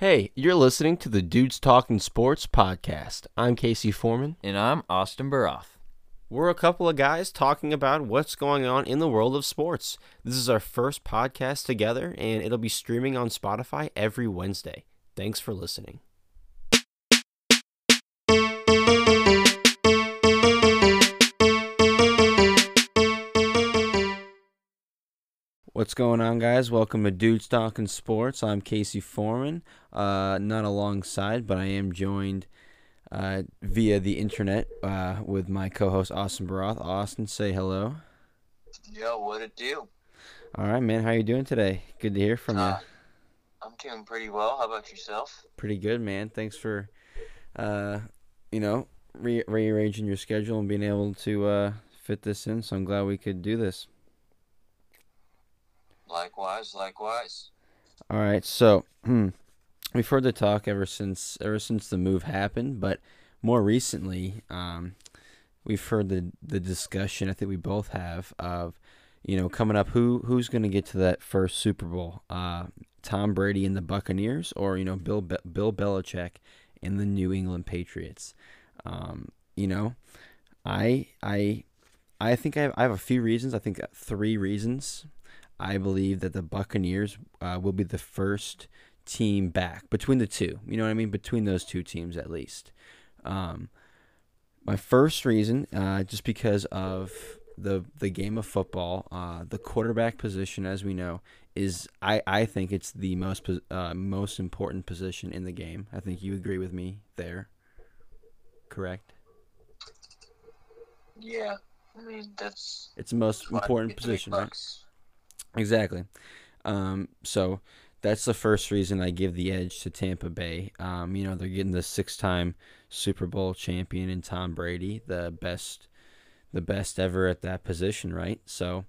Hey, you're listening to the Dudes Talking Sports podcast. I'm Casey Foreman. And I'm Austin Baroth. We're a couple of guys talking about what's going on in the world of sports. This is our first podcast together, and it'll be streaming on Spotify every Wednesday. Thanks for listening. What's going on, guys? Welcome to Dudes Talking Sports. I'm Casey Foreman. Uh, not alongside, but I am joined uh, via the internet uh, with my co-host Austin Baroth. Austin, say hello. Yo, what it do? All right, man. How you doing today? Good to hear from Uh, you. I'm doing pretty well. How about yourself? Pretty good, man. Thanks for, uh, you know, re- rearranging your schedule and being able to uh, fit this in. So I'm glad we could do this. Likewise, likewise. All right, so hmm, we've heard the talk ever since ever since the move happened, but more recently, um, we've heard the the discussion. I think we both have of, you know, coming up who who's going to get to that first Super Bowl? Uh, Tom Brady and the Buccaneers, or you know, Bill Be- Bill Belichick and the New England Patriots. Um, you know, I I I think I have, I have a few reasons. I think three reasons. I believe that the Buccaneers uh, will be the first team back between the two. You know what I mean? Between those two teams, at least. Um, my first reason, uh, just because of the the game of football, uh, the quarterback position, as we know, is I, I think it's the most uh, most important position in the game. I think you agree with me there. Correct. Yeah, I mean that's It's the most important position, right? Exactly. Um, so that's the first reason I give the edge to Tampa Bay. Um, you know, they're getting the six-time Super Bowl champion in Tom Brady, the best, the best ever at that position, right? So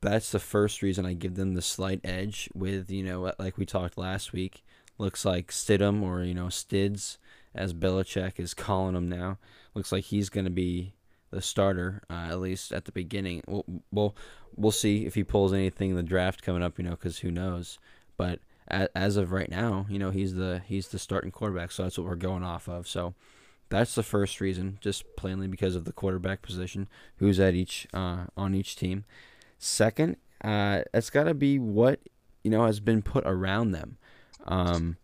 that's the first reason I give them the slight edge. With you know, like we talked last week, looks like Stidham or you know Stids, as Belichick is calling him now. Looks like he's going to be the starter uh, at least at the beginning. We'll, we'll we'll see if he pulls anything in the draft coming up, you know, because who knows. But as of right now, you know, he's the he's the starting quarterback, so that's what we're going off of. So that's the first reason, just plainly because of the quarterback position, who's at each uh, on each team. Second, uh, it's got to be what you know has been put around them. Um,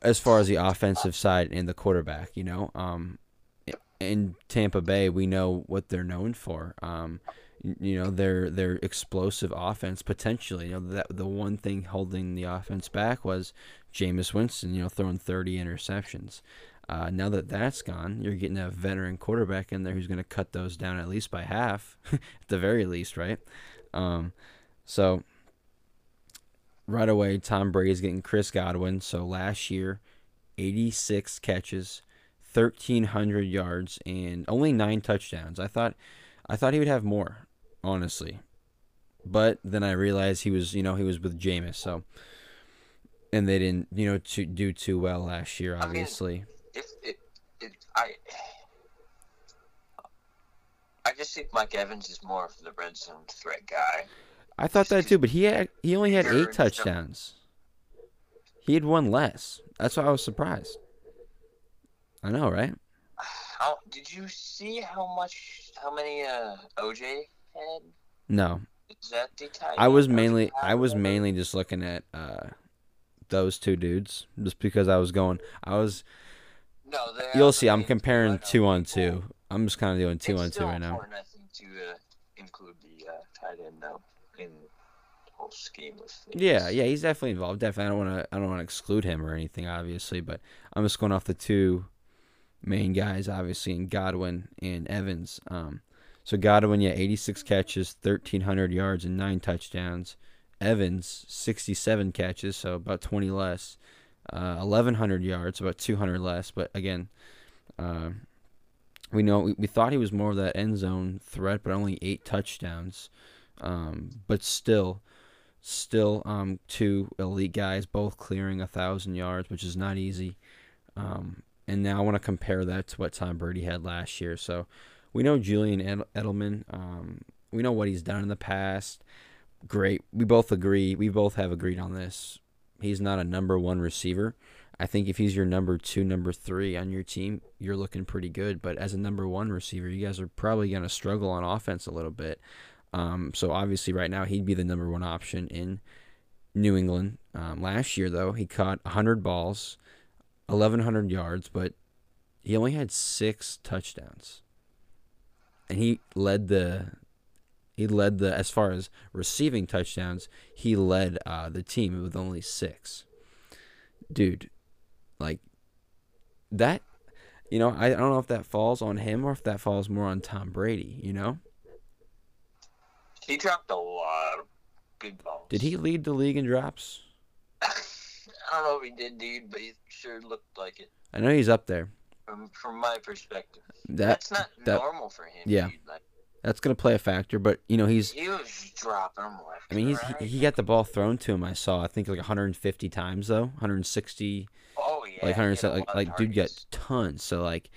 as far as the offensive side and the quarterback, you know, um, in Tampa Bay, we know what they're known for. Um, you know, their their explosive offense potentially. You know, that the one thing holding the offense back was Jameis Winston. You know, throwing 30 interceptions. Uh, now that that's gone, you're getting a veteran quarterback in there who's going to cut those down at least by half, at the very least, right? Um, so right away, Tom Brady's getting Chris Godwin. So last year, 86 catches, 1300 yards and only 9 touchdowns. I thought I thought he would have more, honestly. But then I realized he was, you know, he was with Jameis, so and they didn't, you know, to do too well last year, I mean- obviously. If it, it, I, I just think Mike Evans is more of the red zone threat guy. I thought that too, but he had he only had eight touchdowns. He had one less. That's why I was surprised. I know, right? How did you see how much, how many uh OJ had? No, Is that the I was mainly I was mainly just looking at uh those two dudes just because I was going I was No, you'll see I'm comparing two on two. I'm just kind of doing two it's on two right now. I think, to uh, include the uh, tight end though in the whole scheme of things. Yeah, yeah, he's definitely involved. Definitely, I don't want to I don't want to exclude him or anything, obviously, but I'm just going off the two main guys, obviously, in Godwin and Evans. Um, so Godwin, yeah, 86 catches, 1,300 yards, and nine touchdowns. Evans, 67 catches, so about 20 less. Uh, 1,100 yards, about 200 less. But again, uh, we know we, we thought he was more of that end zone threat, but only eight touchdowns. Um, but still, still, um, two elite guys, both clearing a thousand yards, which is not easy. Um, and now I want to compare that to what Tom Brady had last year. So we know Julian Edelman. Um, we know what he's done in the past. Great. We both agree. We both have agreed on this. he's not a number one receiver. I think if he's your number two, number three on your team, you're looking pretty good. But as a number one receiver, you guys are probably going to struggle on offense a little bit. Um, so obviously, right now, he'd be the number one option in New England. Um, last year, though, he caught 100 balls, 1,100 yards, but he only had six touchdowns. And he led the he led the as far as receiving touchdowns, he led uh, the team with only six. Dude, like that, you know, I, I don't know if that falls on him or if that falls more on Tom Brady. You know, He dropped a lot of big balls. did he lead the league in drops? I don't know if he did, dude, but he sure looked like it I know he's up there. from from my perspective. That That's not that- normal for him. yeah. dude. Like, that's gonna play a factor, but you know he's. he was dropping left. I mean, he's right. he, got the ball thrown to him. I saw. I think like 150 times though, 160. oh yeah, like 100 like like dude got tons so like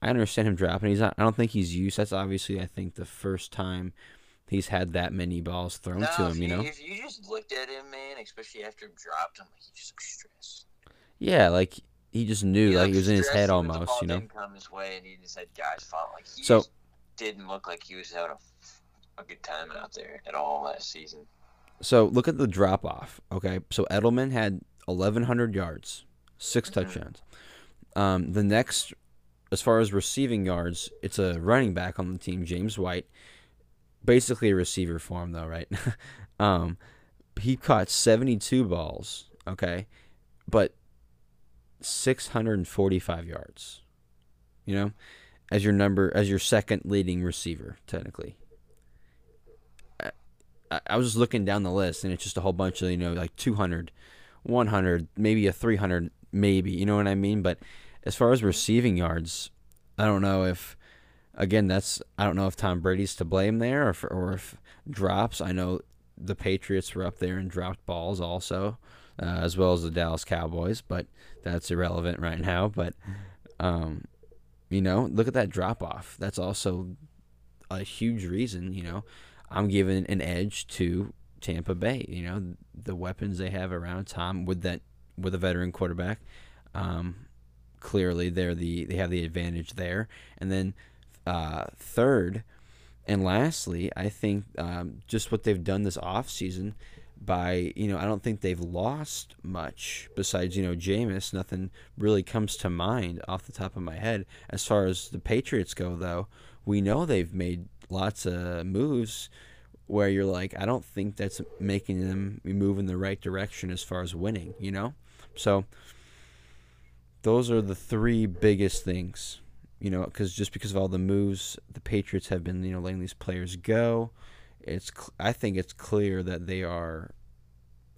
i understand him dropping he's not i don't think he's used that's obviously i think the first time he's had that many balls thrown No, to him you know If you just looked at him, man, especially after he dropped him, like he just looked stressed. yeah like he just knew like looked he was in his head almost you know come his way, and he just had guys fall. Like he So- didn't look like he was having a, a good time out there at all last season. so look at the drop off okay so edelman had 1100 yards 6 Mhm. touchdowns um the next as far as receiving yards it's a running back on the team james white basically a receiver for him though right? Um he caught 72 balls okay but 645 yards you know as your number as your second leading receiver technically. I, I was just looking down the list and it's just a whole bunch of you know like 200 100 maybe a 300 maybe you know what i mean? But as far as receiving yards i don't know if again that's i don't know if tom brady's to blame there or if, or if drops. I know the patriots were up there and dropped balls also uh, as well as the dallas cowboys but that's irrelevant right now. But um you know look at that drop off that's also a huge reason you know. I'm giving an edge to tampa bay you know the weapons they have around tom with that with a veteran quarterback. Um clearly they're the they have the advantage there. And then uh third. And lastly i think um, just what they've done this offseason by you know i don't think they've lost much besides you know Jameis. nothing really comes to mind off the top of my head. As far as the patriots go though we know they've made lots of moves where you're like i don't think that's making them move in the right direction as far as winning you know? So those are the three biggest things you know because just because of all the moves the patriots have been you know letting these players go. It's cl- i think it's clear that they are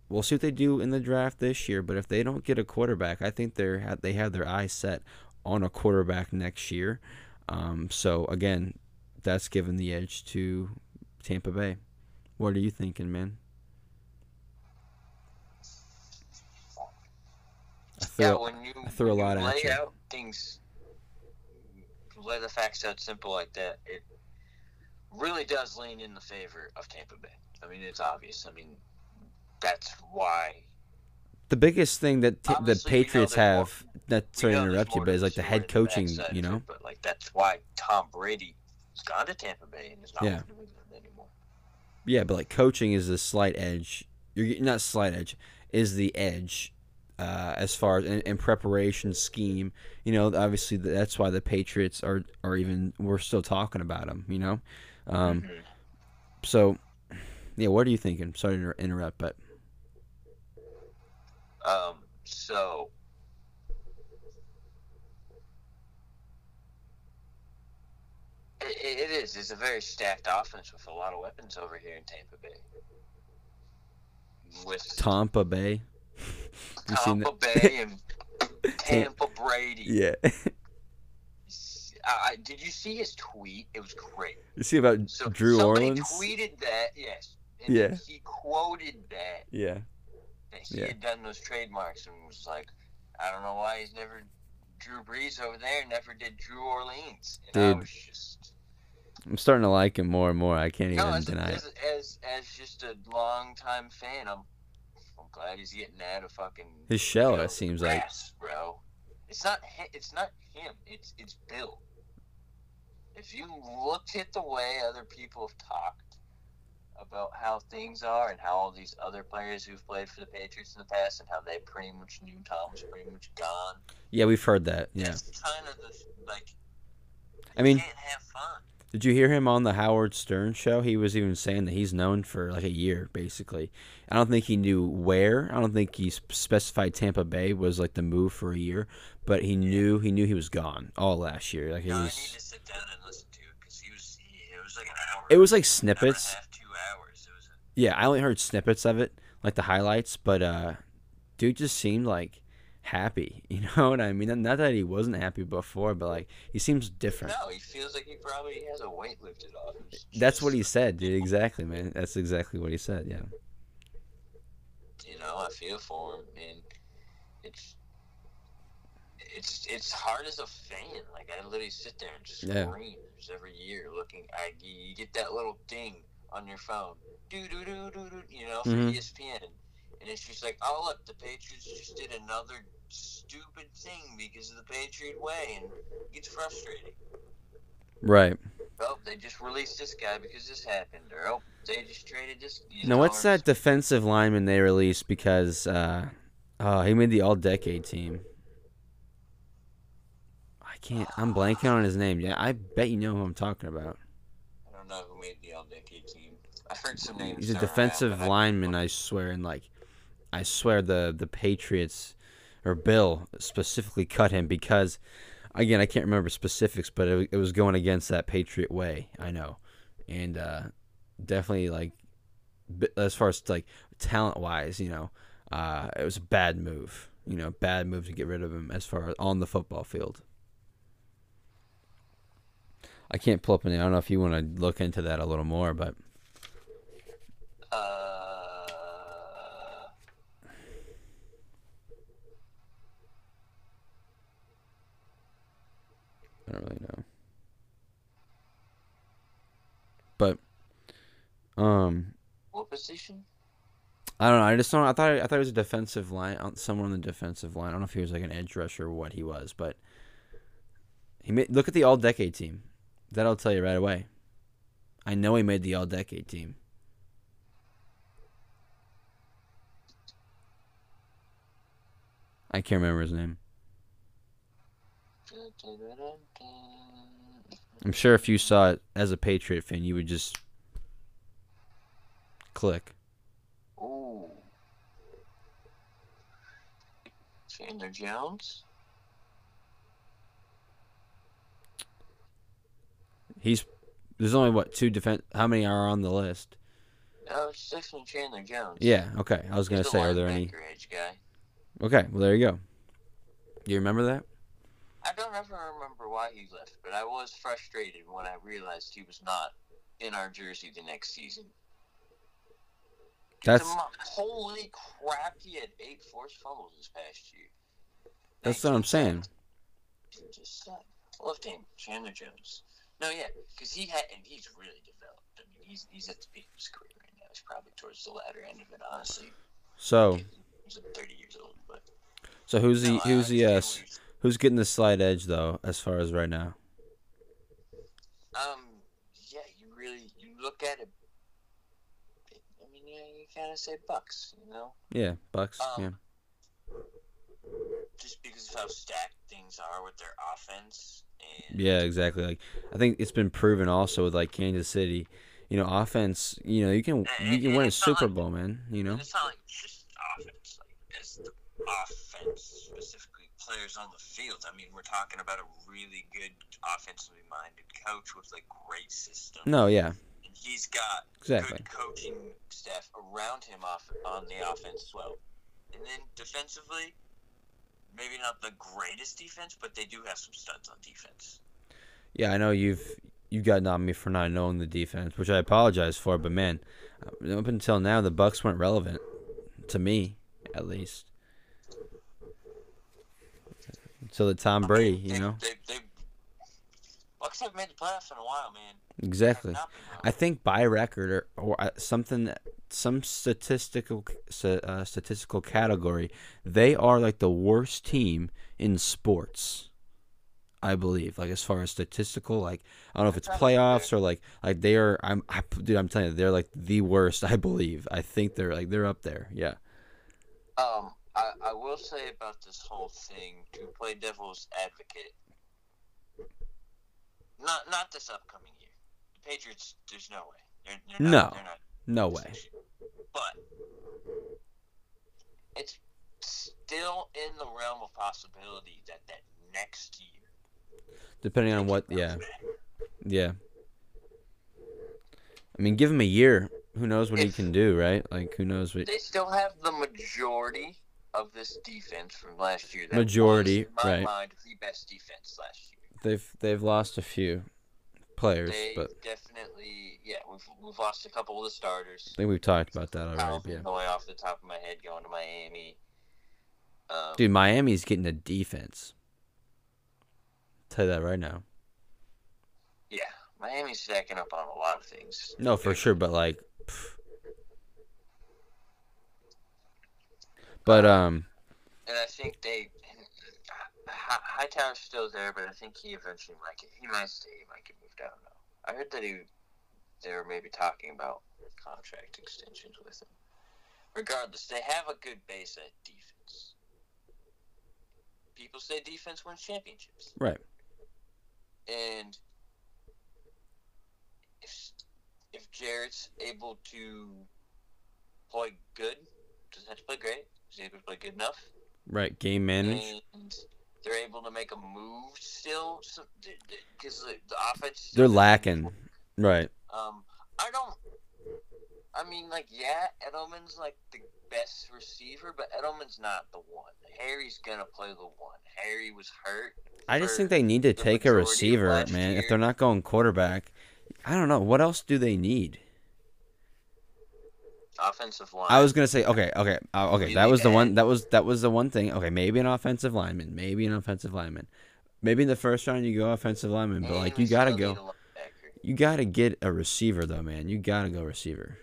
we'll see what they do in the draft this year but if they don't get a quarterback i think they're they have their eyes set on a quarterback next year. Um, so again that's given the edge to tampa bay. What are you thinking man? I Yeah, when you, I threw a when you lot at you. out things, lay the facts out simple like that, it really does lean in the favor of Tampa Bay. I mean, it's obvious. I mean, that's why. the biggest thing that t- the Obviously, we know Patriots more- have, not sorry to interrupt you, but is like the head coaching, you it, know? But like that's why Tom Brady has gone to Tampa Bay and is not Yeah. with New England anymore. Yeah, but like coaching is the slight edge. You're not slight edge is the edge uh, as far as in, in preparation scheme. You know, obviously that's why the Patriots are are even we're still talking about them. You know, um, Mhm. so yeah. What are you thinking? Sorry to interrupt, but Um, so it, it is. It's a very stacked offense with a lot of weapons over here in Tampa Bay. With Tampa Bay. You seen Tampa that? Bay and Tampa Brady. Yeah. I- did you see his tweet? It was great. you see about So Drew somebody Orleans? tweeted that, yes. And Yeah. he quoted that Yeah. that he Yeah. had done those trademarks and was like, I don't know why he's never Drew Brees over there, never did Drew Orleans. And I Dude. was just I'm starting to like him more and more. I can't no, even as, deny it. as, as as just a longtime fan, I'm glad he's getting out of fucking His shell, you know, it seems like. grass, bro. It's not it's not him. It's it's Bill. If you looked at the way other people have talked about how things are and how all these other players who've played for the Patriots in the past and how they pretty much knew Tom was pretty much gone. Yeah, we've heard that. Yeah. That's kind of the like. I you mean- can't have fun. Did you hear him on the Howard Stern show? He was even saying that he's known for like a year, basically. I don't think he knew where. I don't think he specified Tampa Bay was like the move for a year, but he knew he knew he was gone all last year. Like it No, I need was, to sit down and listen to it because he was. It was like an hour. it was like hour and a snippets. half, two hours. It was. A, Yeah, I only heard snippets of it, like the highlights, but uh, dude just seemed like happy. You know what I mean? Not that he wasn't happy before, but like he seems different. no, he feels like he probably has a weight lifted off That's what he said, dude. Exactly, man. That's exactly what he said. Yeah. you know, I feel for him, and it's it's it's hard as a fan. Like I literally sit there and just Yeah. scream every year, looking. I you get that little ding on your phone, do do do do do, you know, for Mhm. ESPN, and it's just like, oh look, the Patriots just did another stupid thing because of the Patriot way, and it gets frustrating. Right. Oh, they just released this guy because this happened, or oh, they just traded this. Now, what's that defensive lineman they released because uh, uh, he made the All-Decade team? I can't. I'm blanking on his name. Yeah, I bet you know who I'm talking about. I don't know who made the All-Decade team. I've heard some names. He's a thrown around, defensive I- lineman, I swear, and like, I swear the the Patriots or Bill specifically cut him because, again, I can't remember specifics, but it, it was going against that Patriot way. I know, and uh, definitely like, as far as like talent wise, you know, uh, it was a bad move. You know, bad move to get rid of him as far as on the football field. I can't pull up any. I don't know if you want to look into that a little more, but Uh, I don't really know. But um what position? I don't know. I just don't I thought I thought he was a defensive line on someone on the defensive line. I don't know if he was like an edge rusher or what he was, but he made look at the all decade team. That'll tell you right away. I know he made the all decade team. I can't remember his name. I'm sure if you saw it as a Patriot fan, you would just click. Ooh. Chandler Jones? He's there's only what two defense. How many are on the list? No, it's definitely Chandler Jones. Yeah. Okay. I was gonna say, are there any? guy. Okay. Well, there you go. Do you remember that? I don't ever remember why he left, but I was frustrated when I realized he was not in our jersey the next season. That's holy crap! He had eight forced fumbles this past year. that's what I'm saying. Just. Loved him, Chandler Jones. No, yeah, because he had, and he's really developed. I mean, he's he's at the peak of his career right now. He's probably towards the latter end of it, honestly. So He's like 30 years old, but so who's the No, who's the uh, understand s- what you're who's getting the slight edge though as far as right now? Um, yeah, you really you look at it. I mean, yeah, you kind of say Bucks, you know, Yeah, Bucks. Um, yeah. just because of how stacked things are with their offense. And Yeah, exactly. Like I think it's been proven also with like Kansas City. You know, offense. You know, you can you can win a Super like- Bowl, man. You know. It's not like just offense, like as the offense specifically players on the field. I mean, we're talking about a really good offensively minded coach with a great system. No, yeah, And he's got exactly. good coaching staff around him off on the offense as well. And then defensively, maybe not the greatest defense, but they do have some studs on defense. Yeah, I know you've you've gotten on me for not knowing the defense, which I apologize for. But man, up until now, the Bucks weren't relevant to me, at least. Until the Tom Brady, you they, know. they, they Bucks haven't made the playoffs in a while, man. Exactly. I think by record or, or uh, something some statistical uh, statistical category, they are like the worst team in sports. I believe, like as far as statistical, like I don't know if it's playoffs or like like they are. I'm, I, dude, I'm telling you, they're like the worst. I believe. I think they're like they're up there. Yeah. Um, I, I will say about this whole thing to play devil's advocate. Not not this upcoming year. The Patriots, there's no way. They're, they're No. they're not No way. But it's still in the realm of possibility that that next year. Depending on what, yeah, back. yeah. I mean, give him a year. Who knows what he can do, right? Like, who knows what? They still have the majority of this defense from last year. That Majority, was, in my right. mind, the best defense last year. They've they've lost a few players, They but definitely, yeah, we've we've lost a couple of the starters. I think we've talked about that already. Yeah. Going off the top of my head, going to Miami. Um, Dude, Miami's getting a defense. tell you that right now. Yeah, Miami's stacking up on a lot of things. No, for sure, but like, pff. But um, And I think they. Hi- Hightower's still there, but I think he eventually might get. He might stay. He might get moved out. No, I heard that he. They were maybe talking about contract extensions with him. Regardless, they have a good base at defense. People say defense wins championships. right, And if if Jarrett's able to play good, doesn't have to play great. He's able to play good enough, right, game manage. and they're able to make a move still, because the, the offense. They're lacking, right? Um, I don't. I mean, like, yeah, Edelman's like the best receiver, but Edelman's not the one. Harry's gonna play the one. Harry was hurt. I just think they need to the take a receiver, man. If they're not going quarterback, I don't know what else do they need. Offensive line. I was gonna say okay, okay, uh, okay. Really That was the one. That was that was the one thing. Okay, maybe an offensive lineman, maybe an offensive lineman. Maybe in the first round you go offensive lineman, but And like you gotta go. You gotta get a receiver though, man. You gotta go receiver.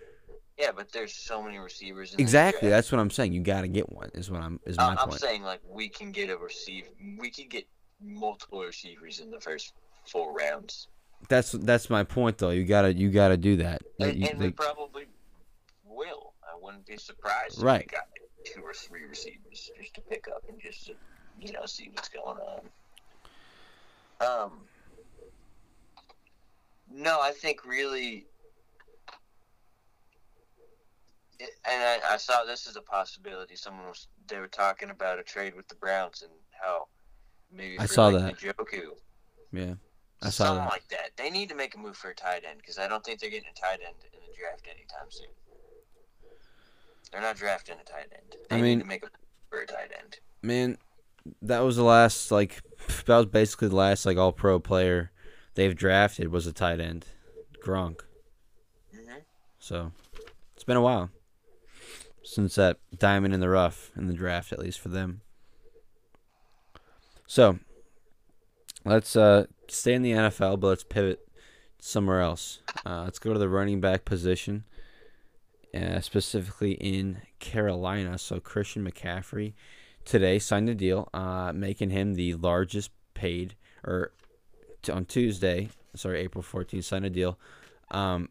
Yeah, but there's so many receivers. In Exactly. That's what I'm saying. You gotta get one. Is what I'm. Is my Uh, I'm point. saying like we can get a receiver. We can get multiple receivers in the first four rounds, That's that's my point though. You gotta you gotta do that. And, you- and we probably will. I wouldn't be surprised. Right. If we got two or three receivers just to pick up and just to you know see what's going on. Um. No, I think really. And I, I saw this as a possibility. Someone was they were talking about a trade with the Browns and how maybe I saw like that. Njoku, yeah. I saw something that. like that. They need to make a move for a tight end because I don't think they're getting a tight end in the draft anytime soon. They're not drafting a tight end. They I mean- need to make a for a tight end. Man, that was the last like that was basically the last like all pro player they've drafted was a tight end, Gronk. hmm So it's been a while since that diamond in the rough in the draft, at least for them. So let's uh, stay in the NFL, but let's pivot somewhere else. Uh, let's go to the running back position, uh, specifically in Carolina. So Christian McCaffrey today signed a deal, uh, making him the largest paid, or t- on Tuesday, sorry, April 14th, signed a deal. Um,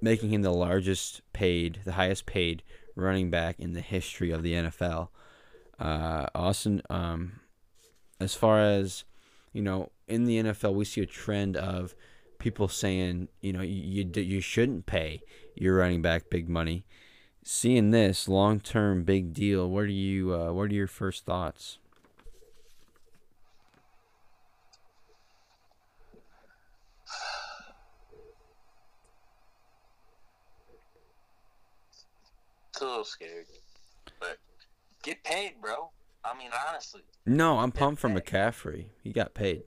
making him the largest paid, the highest paid running back in the history of the NFL. Uh, Austin, um, as far as you know, in the NFL, we see a trend of people saying, you know, you you, you shouldn't pay your running back big money. Seeing this long term big deal, what are you? Uh, what are your first thoughts? It's a little scary, but get paid, bro. I mean, honestly, No, I'm pumped for McCaffrey. He got paid.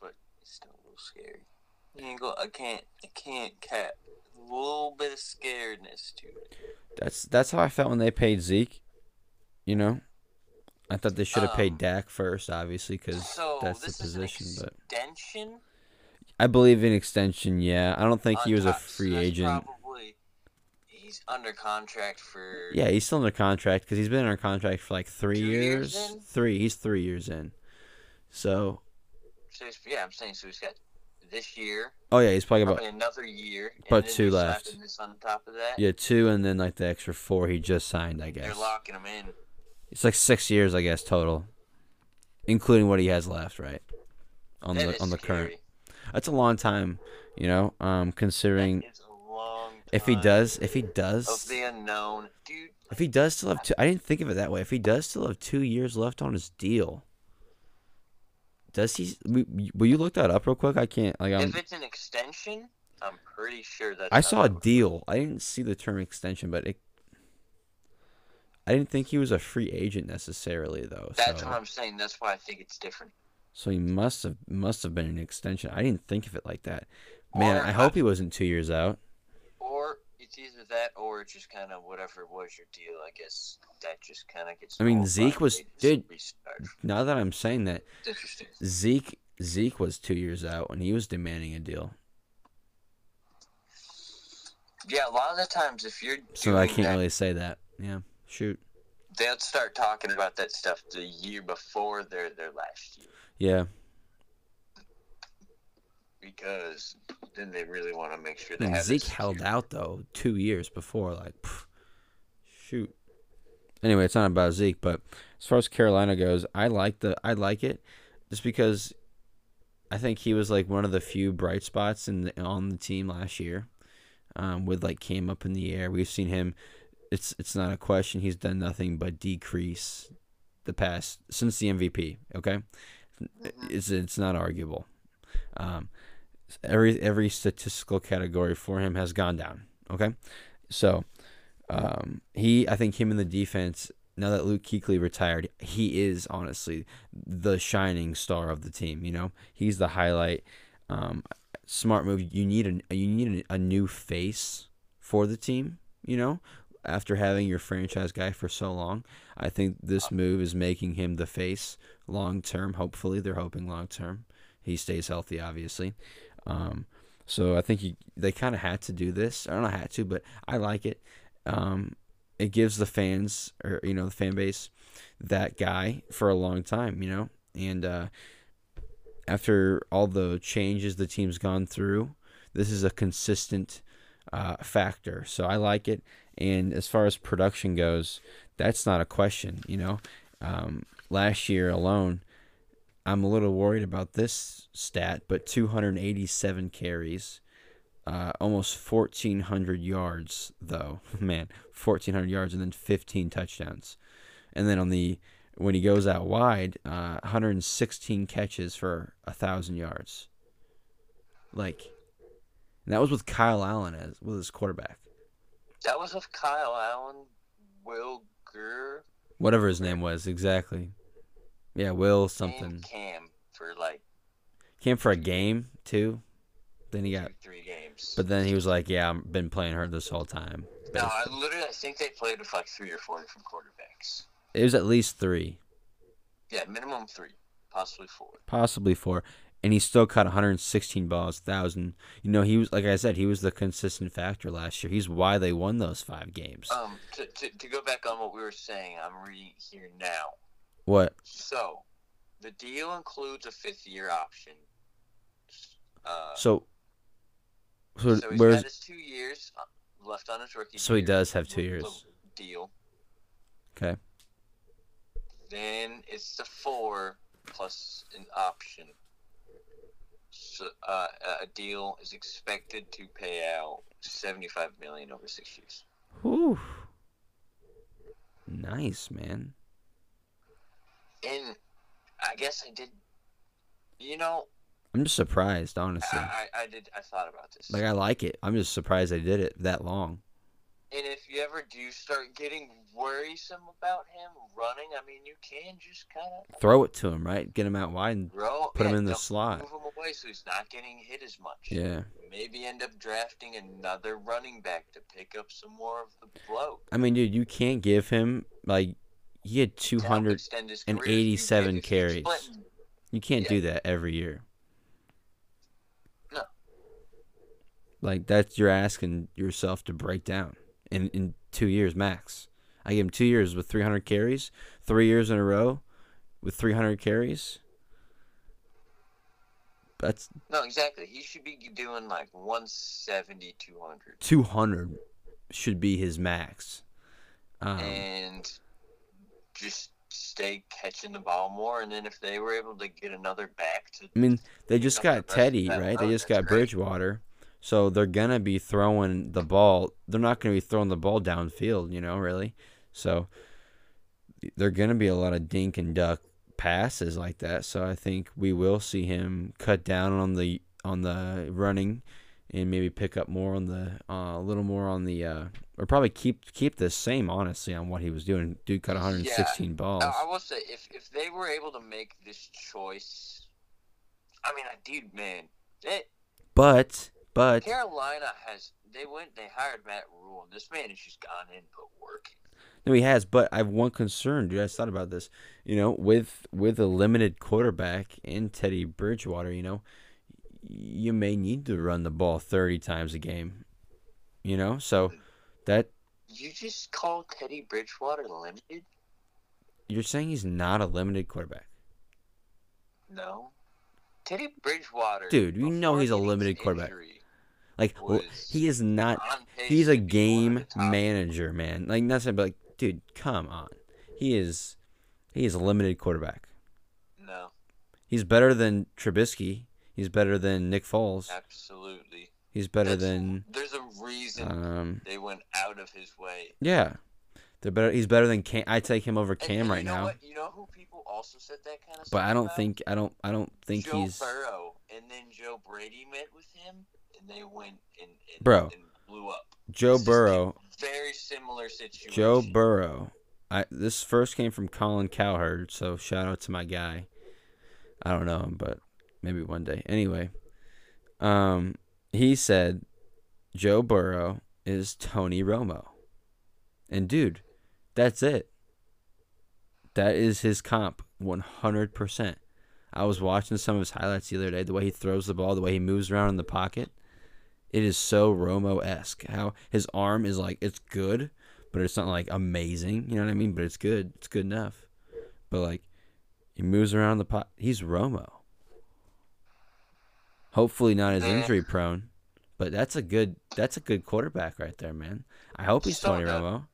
but it's still a little scary. You ain't go. I can't. I can't cap. A little bit of scaredness to it. That's that's how I felt when they paid Zeke. You know, I thought they should have paid Um, Dak first, obviously, because So that's the position. But extension. I believe in extension. Yeah, I don't think he was a top, so free that's agent. Probably, he's under contract for. Yeah, he's still under contract because he's been under contract for like three years years. Three. He's three years in. So, So yeah, I'm saying so he's got this year, oh yeah, he's probably about another year, But two left. On top of that, yeah two, and then like the extra four he just signed. I guess. they're locking him in. it's like six years, I guess total, including what he has left, right? On That the on the current. That's a long time, you know. Um, considering That is a long if he does, if he of does, the unknown, dude. if he does still have two, I didn't think of it that way. If he does still have two years left on his deal, does he? Will you look that up real quick? I can't. Like I'm. if it's an extension, I'm pretty sure that. I saw a deal. I didn't see the term extension, but it. I didn't think he was a free agent necessarily, though. That's so, what I'm saying. That's why I think it's different. so he must have must have been an extension. I didn't think of it like that. Man, Or I hope he wasn't two years out. Or it's either that, or just kind of whatever was your deal. I guess that just kind of gets. I mean. Zeke was- dude. restart. Now that I'm saying that, Zeke Zeke was two years out when he was demanding a deal. Yeah, a lot of the times if you're So I can't that, really say that. Yeah, shoot. they'll start talking about that stuff the year before their their last year Yeah, because then they really want to make sure they have Zeke held secure. out though two years before. Like, pff, shoot. Anyway, it's not about Zeke, but as far as Carolina goes, I like the I like it, just because I think he was like one of the few bright spots in the, on the team last year. Um, with like came up in the air, we've seen him. It's it's not a question. He's done nothing but decrease the past since the MVP. Okay, it's it's not arguable. Um, every every statistical category for him has gone down. Okay, so um, he I think him in the defense. Now that Luke Kuechly retired, he is honestly the shining star of the team. You know, he's the highlight. Um, smart move. You need a you need a new face for the team. You know, after having your franchise guy for so long, I think this move is making him the face long term. Hopefully, they're hoping long term. He stays healthy, obviously. Um, so I think he, they kind of had to do this. I don't know had to, but I like it. Um, it gives the fans or you know the fan base that guy for a long time. You know, and uh, after all the changes the team's gone through, this is a consistent uh, factor. So I like it. And as far as production goes, that's not a question. You know, um, last year alone, I'm a little worried about this stat, but 287 carries, uh, almost 1,400 yards, though. Man, 1,400 yards and then 15 touchdowns. And then on the when he goes out wide, uh, 116 catches for a thousand yards. Like, and that was with Kyle Allen as with his quarterback, That was with Kyle Allen, Will Gurr, whatever his name was exactly. Yeah, Will something Cam for like came for a game too. Then he got, two, three games. but then he was like, "Yeah, I've been playing hurt this whole time." no, I literally I think they played with like three or four different quarterbacks. It was at least three, Yeah, minimum three, possibly four. possibly four, and he still caught 116 balls, thousand. You know, he was like I said, he was the consistent factor last year. He's why they won those five games. Um, to, to, to go back on what we were saying, I'm reading here now. What? So, the deal includes a fifth year option. Uh, So, so, so he's where's got his two years uh, left on his rookie. So he year, does have two years. Deal. okay? Then it's the four plus an option. So uh, a deal is expected to pay out seventy-five million over six years. Whew. Nice, man. And I guess I did. You know, I'm just surprised, honestly. I, I did. I thought about this. Like I like it. I'm just surprised I did it that long. And if you ever do start getting worrisome about him running, I mean, you can just kind of Throw it to him, right? Get him out wide and throw, put him yeah, in the slot. Move him away so he's not getting hit as much. Yeah. Maybe end up drafting another running back to pick up some more of the blow. I mean, dude, you can't give him like he had to help 200. extend his and career. If you 87 did- if you carries. You can't Yeah. do that every year. No. Like that's you're asking yourself to break down in in two years max. I give him two years with 300 carries, three years in a row with 300 carries. That's No, exactly. He should be doing like 170, 200. 200 should be his max. Um, and just stay catching the ball more. And then if they were able to get another back to I mean, they just the got Teddy, right? They just got great. Bridgewater. So they're going to be throwing the ball. They're not going to be throwing the ball downfield, you know, really. So they're going to be a lot of dink and dunk passes like that. So I think we will see him cut down on the on the running and maybe pick up more on the uh, a little more on the uh, or probably keep keep the same honestly on what he was doing. Dude cut 116 balls. I will say, if if they were able to make this choice, I mean, dude, man, it, But but Carolina has they went they hired Matt Rhule, and this man has just gone in put work. No, he has, but I have one concern, dude. I just thought about this. You know, with with a limited quarterback in Teddy Bridgewater, you know, you may need to run the ball thirty times a game. You know, so that You just call Teddy Bridgewater limited? you're saying he's not a limited quarterback, No. Teddy Bridgewater, Dude, you know he's a limited quarterback. like he is not. He's a to be one of game manager, man. Like that's but like, dude, come on. He is, he is a limited quarterback. No, He's better than Trubisky. He's better than Nick Foles. absolutely. He's better That's- than There's a reason um. they went out of his way. Yeah, they're better. He's better than Cam. I take him over Cam and right you know now. What? You know who people also said that kind of stuff But I don't about? think I don't I don't think Joe he's Burrow, and then Joe Brady met with him, and they went and, and, Bro. and blew up. Joe This Burrow. Very similar situation. Joe Burrow. I this first came from Colin Cowherd, so shout out to my guy. I don't know him, but maybe one day. Anyway, um, he said Joe Burrow is Tony Romo, and dude, that's it. That is his comp, one hundred percent. I was watching some of his highlights the other day. The way he throws the ball, the way he moves around in the pocket, it is so Romo esque. How his arm is like it's good, but it's not like amazing. You know what I mean? But it's good. It's good enough. But like he moves around the pot. He's Romo. Hopefully not as injury prone, but that's a good that's a good quarterback right there, man. I hope he's So Tony good. Romo.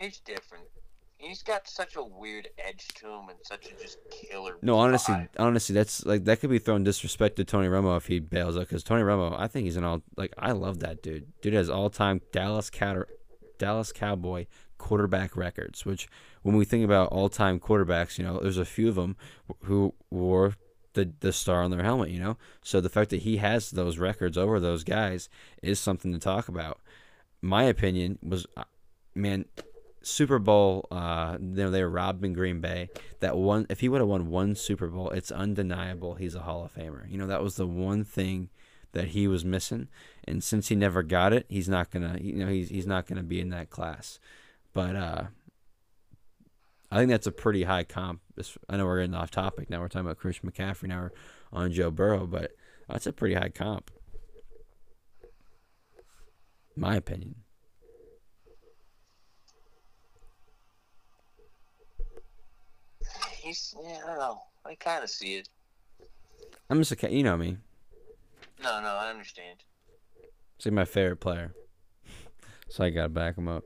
He's different. He's got such a weird edge to him and such a just killer. No, honestly, vibe. honestly, that's like that could be throwing disrespect to Tony Romo if he bails out. Because Tony Romo, I think he's an all like I love that dude. Dude has all time Dallas Cow- Dallas Cowboy quarterback records. Which when we think about all time quarterbacks, you know, there's a few of them who wore the the star on their helmet. You know, so the fact that he has those records over those guys is something to talk about. My opinion was, uh, man, Super Bowl, uh, you know, they were robbed in Green Bay. That one, if he would have won one Super Bowl, it's undeniable he's a Hall of Famer. You know, that was the one thing that he was missing, and since he never got it, he's not gonna, you know, he's he's not gonna be in that class. But uh, I think that's a pretty high comp. I know we're getting off topic now. We're talking about Christian McCaffrey now. We're on Joe Burrow, but that's a pretty high comp. My opinion. he's. Yeah, I don't know. I kind of see it. I'm just a, you know me. No, no, I understand. Like my favorite player. So I gotta back him up.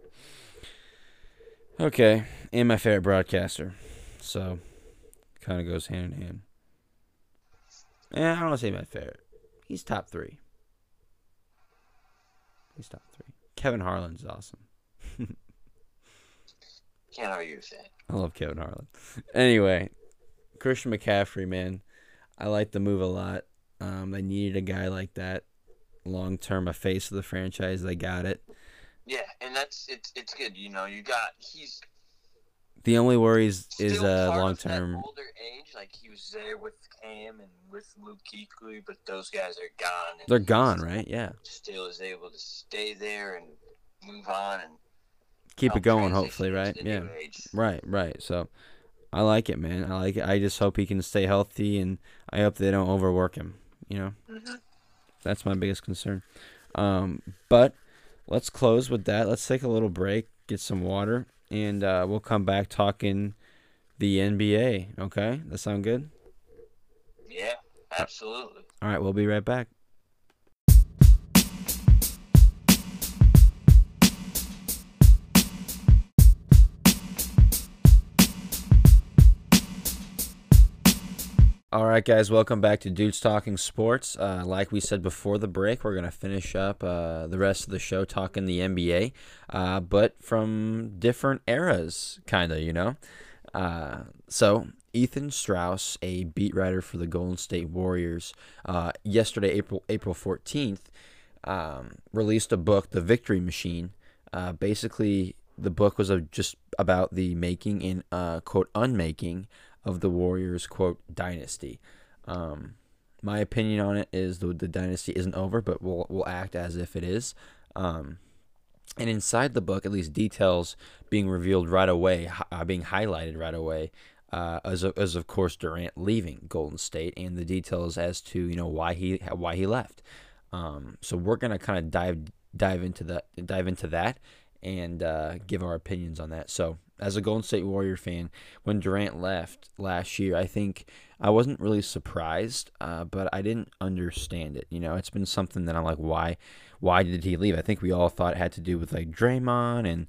Okay, and my favorite broadcaster. So kind of goes hand in hand. Yeah, I don't want to say my favorite. He's top three. He's top three. Kevin Harlan's awesome. Can't argue with that. I love Kevin Harlan. Anyway, Christian McCaffrey, man, I like the move a lot. Um, they needed a guy like that, long term, a face of the franchise. They got it. Yeah, and that's it's it's good. You know, you got he's The only worries is still uh, long term. older age. Like he was there with Cam and with Luke Kuechly, but those guys are gone. They're gone, right? Yeah. Still is able to stay there and move on and Keep it going, hopefully, right? Yeah. Right, right. So I like it, man. I like it. I just hope he can stay healthy, and I hope they don't overwork him. You know, Mhm. that's my biggest concern. Um, but let's close with that. Let's take a little break, get some water, and uh, we'll come back talking the NBA. Okay, that sound good? Yeah, absolutely. All right, we'll be right back. All right, guys, welcome back to Dudes Talking Sports. Uh, like we said before the break, we're going to finish up uh, the rest of the show talking the NBA, uh, but from different eras, kind of, you know? Uh, so, Ethan Strauss, a beat writer for the Golden State Warriors, uh, yesterday, April April 14th, um, released a book, The Victory Machine. Uh, basically, the book was just about the making and, quote, unmaking of the Warriors quote dynasty. Um, my opinion on it is the the dynasty isn't over, but we'll we'll act as if it is. Um, and inside the book, at least details being revealed right away, uh, being highlighted right away, uh, as of, as of course Durant leaving Golden State, and the details as to you know why he why he left. Um, so we're gonna kind of dive dive into that dive into that and uh, give our opinions on that. So as a Golden State Warrior fan, when Durant left last year, I think I wasn't really surprised, uh, but I didn't understand it. You know, it's been something that I'm like, why, why did he leave? I think we all thought it had to do with like Draymond and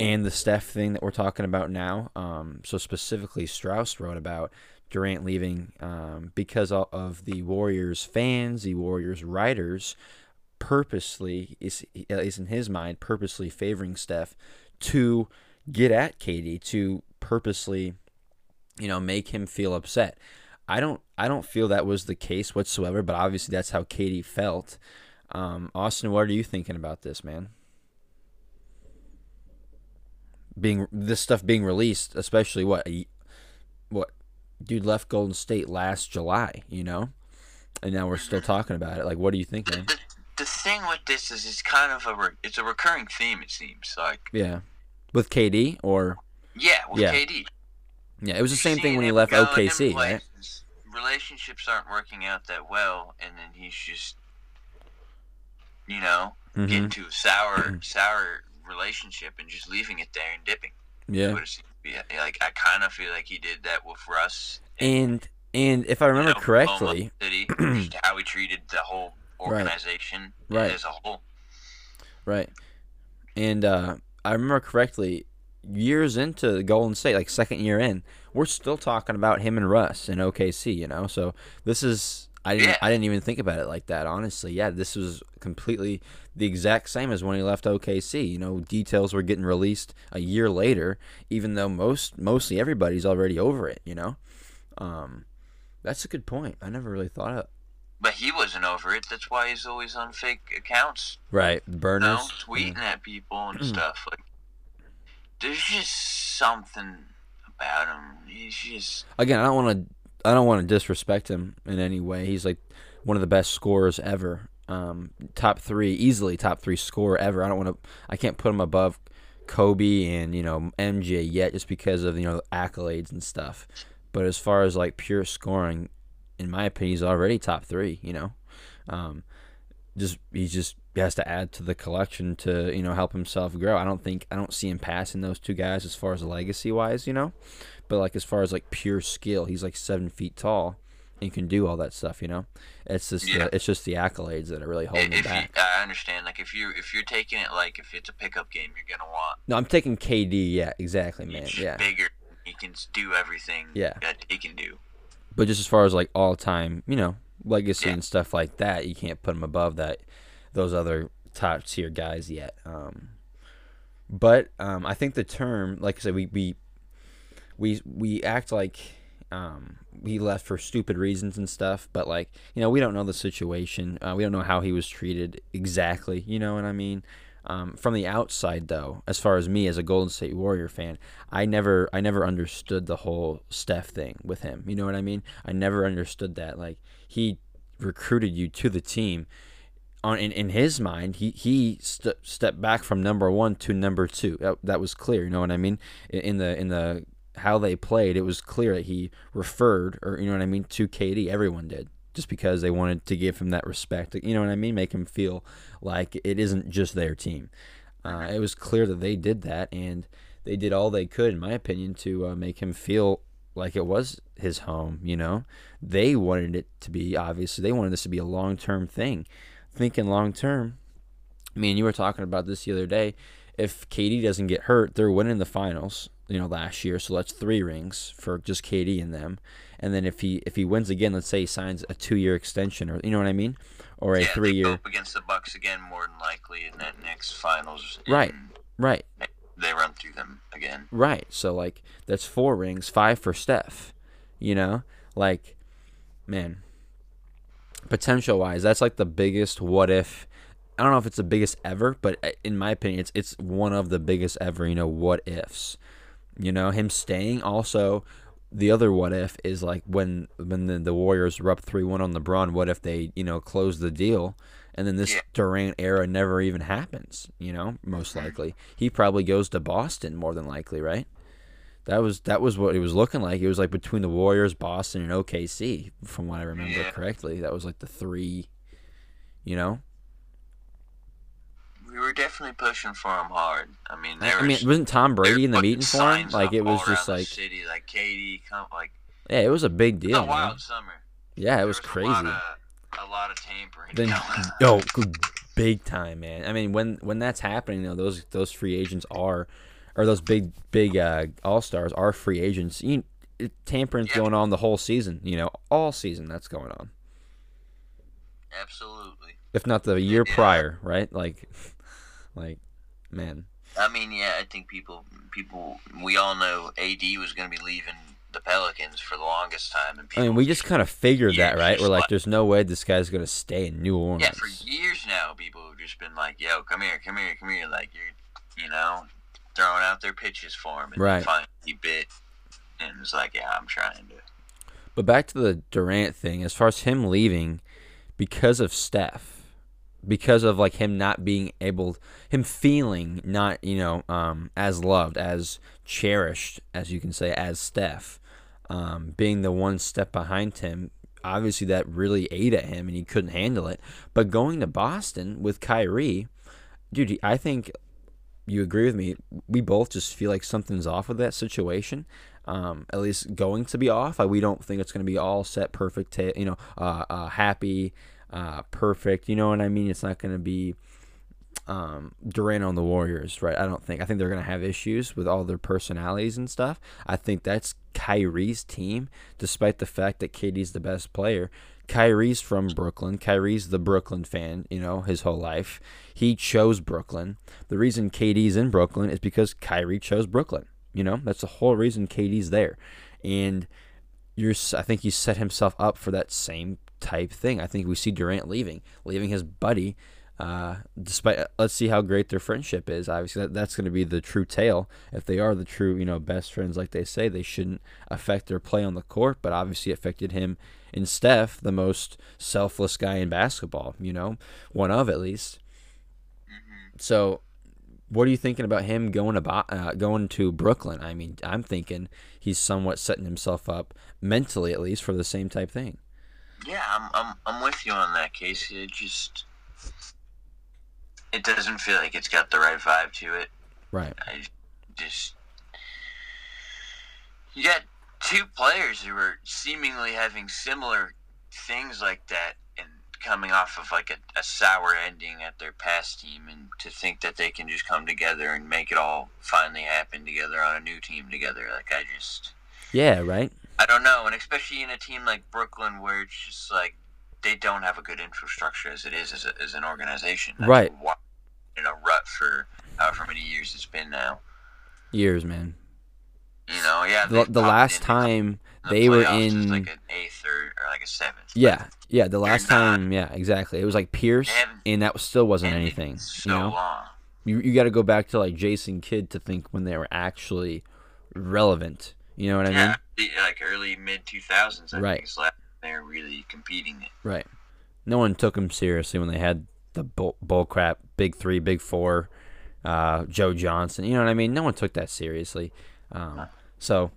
and the Steph thing that we're talking about now. Um, so specifically, Strauss wrote about Durant leaving um, because of the Warriors fans, the Warriors writers, purposely is least in his mind, purposely favoring Steph to get at KD to purposely, you know, make him feel upset. I don't I don't feel that was the case whatsoever, but obviously that's how KD felt. Um, Austin, what are you thinking about this, man? Being this stuff being released, especially what what dude left Golden State last July, you know, and now we're still talking about it. Like, what do you think, man? The, thing with this is, it's kind of a re- it's a recurring theme. It seems like yeah, with KD or yeah, with Yeah. KD. yeah, it was the same thing when he left OKC, right? Relationships aren't working out that well, and then he's just, you know, hmm getting to a sour, sour relationship and just leaving it there and dipping. Yeah, What it seems to be. Like I kind of feel like he did that with Russ. and and if I you remember know, correctly, City, how he treated the whole. Organization Right. as a whole. Right. And uh, I remember correctly, years into the Golden State, like second year in, we're still talking about him and Russ in OKC. You know, so this is I didn't Yeah. I didn't even think about it like that. Honestly, yeah, this was completely the exact same as when he left OKC. You know, details were getting released a year later, even though most mostly everybody's already over it. You know, um, that's a good point. I never really thought of. But he wasn't over it. That's why he's always on fake accounts, Right, you know, burners. tweeting at people and Mm. stuff. Like, there's just something about him. He's just again, I don't want to I don't want to disrespect him in any way. He's like one of the best scorers ever. Um, top three, easily top three scorer ever. I don't want to. I can't put him above Kobe and you know MJ yet, just because of you know accolades and stuff. But as far as like pure scoring, in my opinion, he's already top three. You know, um, just he just has to add to the collection to you know help himself grow. I don't think I don't see him passing those two guys as far as legacy wise. You know, but like as far as like pure skill, he's like seven feet tall and can do all that stuff. You know, it's just Yeah. the, it's just the accolades that are really holding him if you, back. I understand. Like if you if you're taking it like if it's a pickup game, you're gonna want No, I'm taking KD. Yeah, exactly, man. he's Yeah, bigger. He can do everything Yeah. that he can do. But just as far as like all time, you know, legacy and stuff like that, you can't put him above that those other top tier guys yet. Um, but um, I think the term, like I said, we we we we act like um, he left for stupid reasons and stuff, but like you know, we don't know the situation. Uh, we don't know how he was treated exactly. You know what I mean? Um, from the outside, though, as far as me as a Golden State Warrior fan, I never, I never understood the whole Steph thing with him. You know what I mean? I never understood that. Like he recruited you to the team. On in, in his mind, he he st- stepped back from number one to number two. That, that was clear. You know what I mean? In, in the in the how they played, it was clear that he referred, or you know what I mean, to KD. Everyone did just because they wanted to give him that respect. You know what I mean? Make him feel like it isn't just their team. Uh, it was clear that they did that, and they did all they could, in my opinion, to uh, make him feel like it was his home. You know, they wanted it to be obviously they wanted this to be a long term thing. Thinking long term, I mean, you were talking about this the other day. If KD doesn't get hurt, they're winning the finals. You know, last year, so that's three rings for just KD and them. And then if he if he wins again, let's say he signs a two year extension, or you know what I mean, or a yeah, three year. up against the Bucks again, more than likely in that next finals. Right. Right, They run through them again. right. So like that's four rings, five for Steph. You know, like, man, potential wise, that's like the biggest what if. I don't know if it's the biggest ever, but uh, in my opinion, it's it's one of the biggest ever. You know, what ifs. You know, him staying. Also, the other what if is like when when the, the Warriors were up three one on LeBron. What if they you know close the deal, and then this Yeah. Durant era never even happens? You know, most mm-hmm. likely he probably goes to Boston more than likely, right? That was that was what it was looking like. It was like between the Warriors, Boston, and OKC, from what I remember Yeah. correctly. That was like the three. You know, We were definitely pushing for him hard. I mean, I mean, was, wasn't Tom Brady in the meeting for him? Like it was just like city, like KD, come, like yeah, it was a big deal. a man. wild summer. Yeah, it There was A crazy. lot of, a lot of tampering. Then oh, big time, man. I mean, when when that's happening, though, those those free agents are, or those big big uh, all stars are free agents. You, it, tampering's Yeah. going on the whole season. You know, all season that's going on. Absolutely. If not the year Yeah. prior, right? Like, like, man. I mean, yeah, I think people, people, we all know AD was going to be leaving the Pelicans for the longest time, and I mean, we just kind of figured that, right? We're like, like- there's no way this guy's gonna stay in New Orleans. yeah, for years now, people have just been like, "Yo, come here, come here, come here," like you're, you know, throwing out their pitches for him, and Right. finally he bit, and it's like, "Yeah, I'm trying to." But back to the Durant thing, as far as him leaving because of Steph, because of like him not being able, him feeling not, you know, um, as loved, as cherished, as you can say, as Steph, um, being the one step behind him, obviously that really ate at him and he couldn't handle it. But going to Boston with Kyrie, dude, I think you agree with me. We both just feel like something's off with that situation. Um, at least going to be off. We don't think it's going to be all set, perfect. You know, uh, uh, happy, uh, perfect. You know what I mean? It's not going to be um, Durant on the Warriors, right? I don't think. I think they're going to have issues with all their personalities and stuff. I think that's Kyrie's team, despite the fact that KD's the best player. Kyrie's from Brooklyn. Kyrie's the Brooklyn fan, you know, his whole life. He chose Brooklyn. The reason KD's in Brooklyn is because Kyrie chose Brooklyn. You know, that's the whole reason KD's there. And you're, I think he set himself up for that same type thing. I think we see Durant leaving, leaving his buddy. Uh, despite, let's see how great their friendship is. Obviously, that, that's going to be the true tale. If they are the true, you know, best friends, like they say, they shouldn't affect their play on the court. But obviously, affected him and Steph, the most selfless guy in basketball. You know, one of at least. So, what are you thinking about him going Bo- uh, going to Brooklyn? I mean, I'm thinking he's somewhat setting himself up mentally, at least, for the same type thing. Yeah, I'm, I'm, I'm with you on that, Casey. It just, it doesn't feel like it's got the right vibe to it. Right. I just, you got two players who are seemingly having similar things like that and coming off of like a, a sour ending at their past team and to think that they can just come together and make it all finally happen together on a new team together like i just Yeah. Right. I don't know, and especially in a team like Brooklyn, where it's just like they don't have a good infrastructure as it is as, a, as an organization. That's Right. In a rut for however many years it's been now. Years, man. You know, yeah. The, the last time the they were in, like an eighth or, or like a seventh. yeah, yeah. The last not- time, yeah, exactly. It was like Pierce, and that still wasn't anything. So You know, long. you you got to go back to like Jason Kidd to think when they were actually relevant. You know what I mean? Yeah, the- like early mid two thousands. I Right. think last they were really competing. Right. No one took him seriously when they had the bull, bull crap, big three, big four, uh, Joe Johnson. You know what I mean? No one took that seriously. Um, so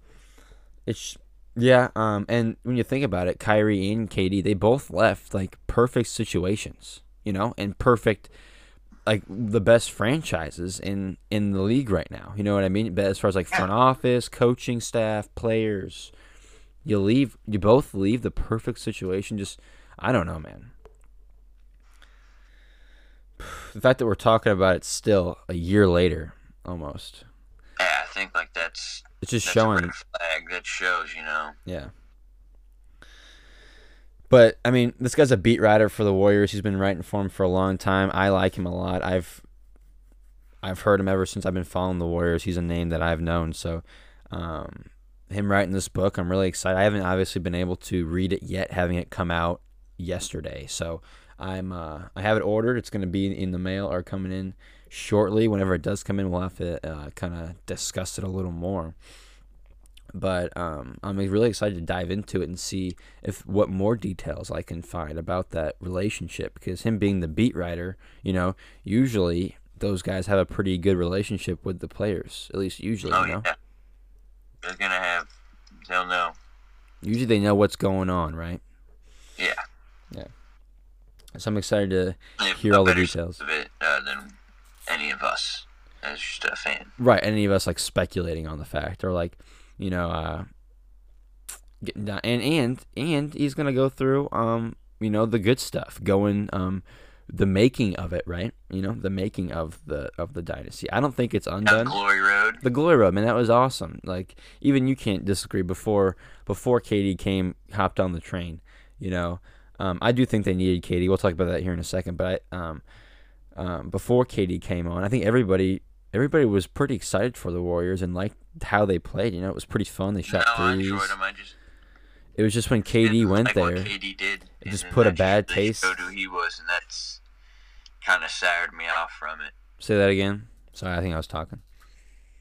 it's Yeah, um, and when you think about it, Kyrie and KD, they both left like perfect situations, you know, and perfect, like the best franchises in in the league right now. You know what I mean? But as far as like front office, coaching staff, players, you leave, you both leave the perfect situation. Just, I don't know, man. The fact that we're talking about it still a year later, almost. Yeah, I think like that's It's just showing. flag that shows, you know. Yeah. But I mean, this guy's a beat writer for the Warriors. He's been writing for him for a long time. I like him a lot. I've I've heard him ever since I've been following the Warriors. He's a name that I've known. So, um, him writing this book, I'm really excited. I haven't obviously been able to read it yet, having it come out yesterday. So, I'm uh, I have it ordered. It's going to be in the mail or coming in shortly. Whenever it does come in, we'll have to uh, kind of discuss it a little more but um, I'm really excited to dive into it and see if what more details I can find about that relationship. Because him being the beat writer, you know, usually those guys have a pretty good relationship with the players. At least usually, Oh you know. yeah. They're gonna have. They'll know. Usually they know what's going on, right? Yeah. Yeah. So I'm excited to hear all the details. of it uh, than any of us as just a fan. Right, any of us like speculating on the fact or like, you know, uh getting down and and and he's gonna go through um, you know, the good stuff, going um the making of it, right? You know, the making of the of the dynasty. I don't think it's undone. Glory Road. The glory road, man, that was awesome. Like even you can't disagree. Before before KD came, hopped on the train. You know, um, I do think they needed KD. We'll talk about that here in a second. But I, um, um, before KD came on, I think everybody everybody was pretty excited for the Warriors and liked how they played. You know, it was pretty fun. They shot no, I threes. enjoyed them. I just It was just when KD went like there. What KD did. it just put a bad taste. Showed who he was, and that's kind of soured me off from it. Say that again. Sorry, I think I was talking.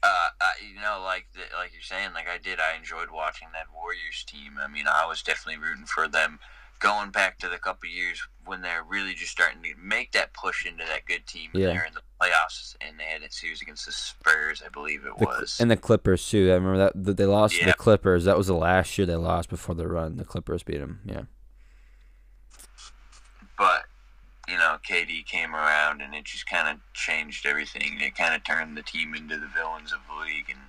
Uh, I, you know, like the, like you're saying, like I did. I enjoyed watching that Warriors team. I mean, I was definitely rooting for them. Going back to the couple years when they're really just starting to make that push into that good team, Yeah. they're in the playoffs, and they had that series against the Spurs, I believe it The, was. and the Clippers too. I remember that that they lost Yeah. the Clippers. That was the last year they lost before the run. The Clippers beat them. Yeah. but you know, KD came around, and it just kind of changed everything. It kind of turned the team into the villains of the league, and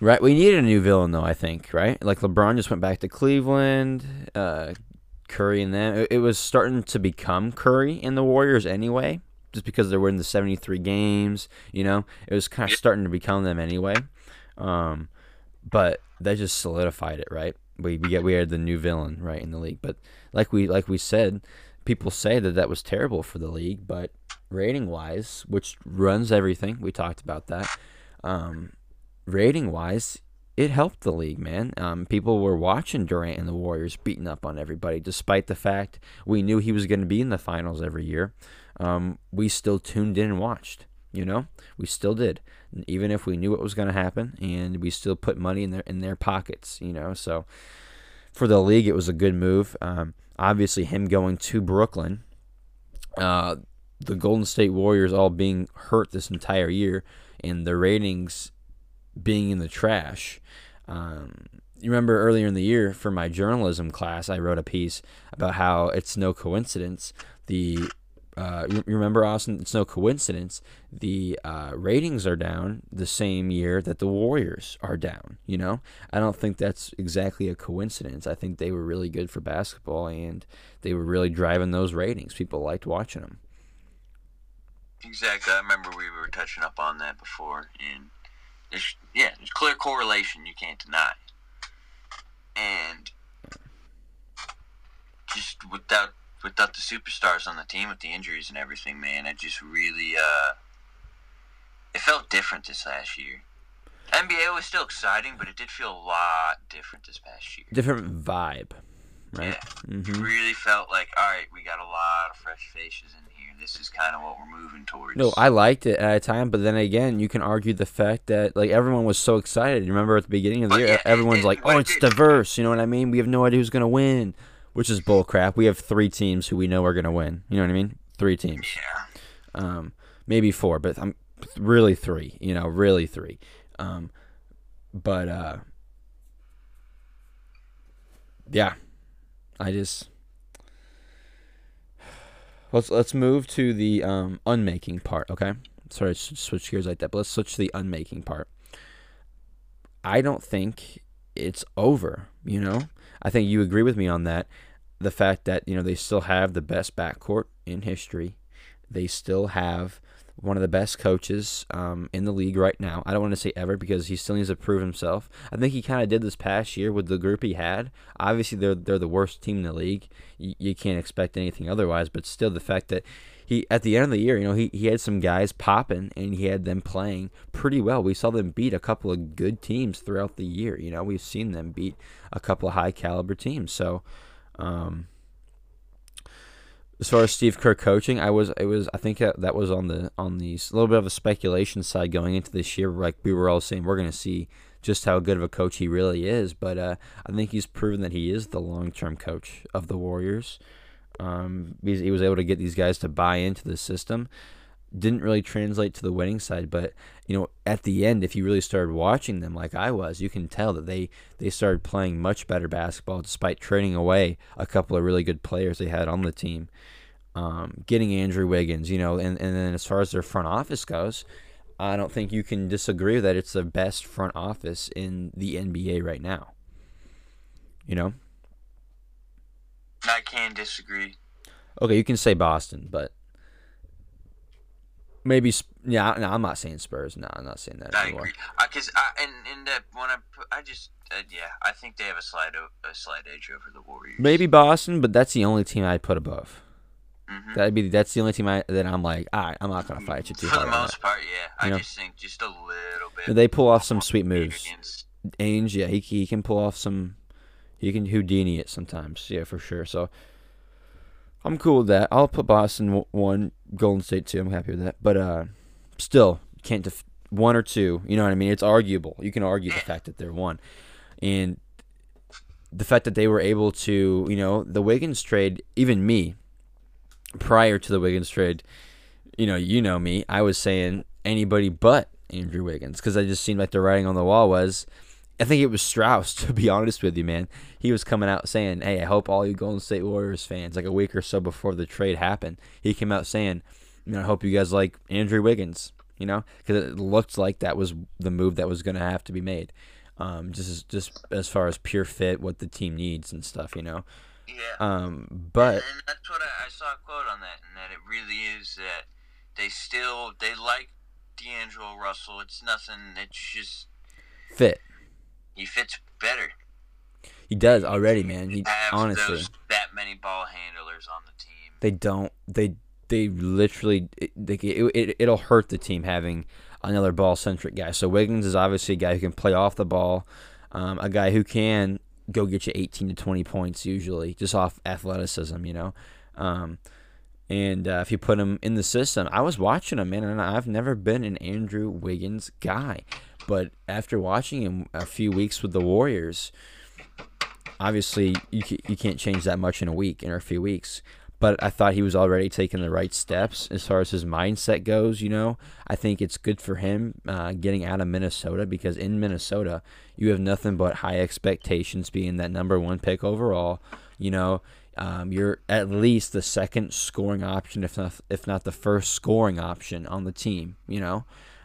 Right. We needed a new villain though. I think. Right. Like LeBron just went back to Cleveland. Uh, Curry and them. It, it was starting to become Curry and the Warriors anyway, just because they were in the seventy three games. You know, it was kind of starting to become them anyway. Um, but that just solidified it. Right. We we get we had the new villain right in the league. But like we like we said, people say that that was terrible for the league, but rating wise, which runs everything, we talked about that. Um, rating wise, it helped the league, man. Um, people were watching Durant and the Warriors beating up on everybody, despite the fact we knew he was going to be in the finals every year. Um, we still tuned in and watched. You know, we still did, even if we knew what was going to happen, and we still put money in their in their pockets. You know, so for the league, it was a good move. Um, obviously, him going to Brooklyn, uh, the Golden State Warriors all being hurt this entire year, and the ratings being in the trash. Um, you remember earlier in the year for my journalism class, I wrote a piece about how it's no coincidence the uh, you remember Austin? It's no coincidence the uh, ratings are down the same year that the Warriors are down. You know, I don't think that's exactly a coincidence. I think they were really good for basketball and they were really driving those ratings. People liked watching them. exactly. I remember we were touching up on that before, and yeah, there's clear correlation you can't deny, and just without without the superstars on the team with the injuries and everything, man, it just really uh, it felt different this last year. NBA was still exciting, but it did feel a lot different this past year. Different vibe, right? Yeah, it hmm really felt like all right, we got a lot of fresh faces in here. This is kind of what we're moving towards. No, I liked it at a time, but then again, you can argue the fact that like everyone was so excited. You remember at the beginning of the Oh, year, yeah, everyone's like, "Oh, it's did- diverse." You know what I mean? We have no idea who's gonna win, which is bullcrap. We have three teams who we know are gonna win. You know what I mean? Three teams, yeah. um, maybe four, but I'm really three. You know, really three. Um, but uh, yeah, I just let's let's move to the um, unmaking part. Okay, sorry, to switch gears like that, but let's switch to the unmaking part. I don't think it's over. You know, I think you agree with me on that. The fact that you know they still have the best backcourt in history, they still have one of the best coaches um, in the league right now. I don't want to say ever because he still needs to prove himself. I think he kind of did this past year with the group he had. Obviously, they're they're the worst team in the league. You, you can't expect anything otherwise. But still, the fact that he at the end of the year, you know, he, he had some guys popping and he had them playing pretty well. We saw them beat a couple of good teams throughout the year. You know, we've seen them beat a couple of high caliber teams. So. Um, as far as Steve Kerr coaching, I was it was I think that was on the on the a little bit of a speculation side going into this year. Like we were all saying, we're going to see just how good of a coach he really is. But uh, I think he's proven that he is the long term coach of the Warriors. Um, he was able to get these guys to buy into the system. Didn't really translate to the winning side, but you know, at the end, if you really started watching them like I was, you can tell that they they started playing much better basketball despite trading away a couple of really good players they had on the team. Um, getting Andrew Wiggins, you know, and, and then as far as their front office goes, I don't think you can disagree that it's the best front office in the NBA right now. You know? I can disagree. Okay, you can say Boston, but maybe yeah. No, I'm not saying Spurs. No, I'm not saying that I anymore. agree. Because I, and and that when I I just uh, yeah, I think they have a slight a slight edge over the Warriors. Maybe Boston, but that's the only team I'd put above. Mhm. That'd be that's the only team I that I'm like, all right, I'm not gonna fight you too For the hard. on most part, yeah. I know? just think just a little bit. They pull off some sweet moves. Against, Ainge, yeah, he he can pull off some. He can Houdini it sometimes, yeah, for sure. So I'm cool with that. I'll put Boston one, Golden State too. I'm happy with that. But uh, still can't def- one or two. You know what I mean? It's arguable. You can argue the fact that they're one, and the fact that they were able to, you know, the Wiggins trade. Even me, prior to the Wiggins trade, you know, you know me. I was saying anybody but Andrew Wiggins because I just seemed like the writing on the wall was. I think it was Strauss, to be honest with you, man. He was coming out saying, "Hey, I hope all you Golden State Warriors fans, like a week or so before the trade happened, he came out saying, you know, I hope you guys like Andrew Wiggins, you know, because it looked like that was the move that was going to have to be made, um, just as, just as far as pure fit, what the team needs and stuff, you know. yeah. Um, but and that's what I, I saw a quote on that, and that it really is that they still they like D'Angelo Russell. It's nothing. It's just fit, he fits better. he does already, man. He have honestly. those, that many ball handlers on the team. they don't they they literally it, they, it, it, it'll hurt the team having another ball centric guy so wiggins is obviously a guy who can play off the ball um, a guy who can go get you 18 to 20 points usually just off athleticism you know um, and uh, if you put him in the system i was watching him man and i've never been an andrew wiggins guy but after watching him a few weeks with the warriors obviously you, you can't change that much in a week in a few weeks but I thought he was already taking the right steps as far as his mindset goes. You know, I think it's good for him uh, getting out of Minnesota because in Minnesota you have nothing but high expectations, being that number one pick overall. You know, um, you're at least the second scoring option, if not if not the first scoring option on the team. You know,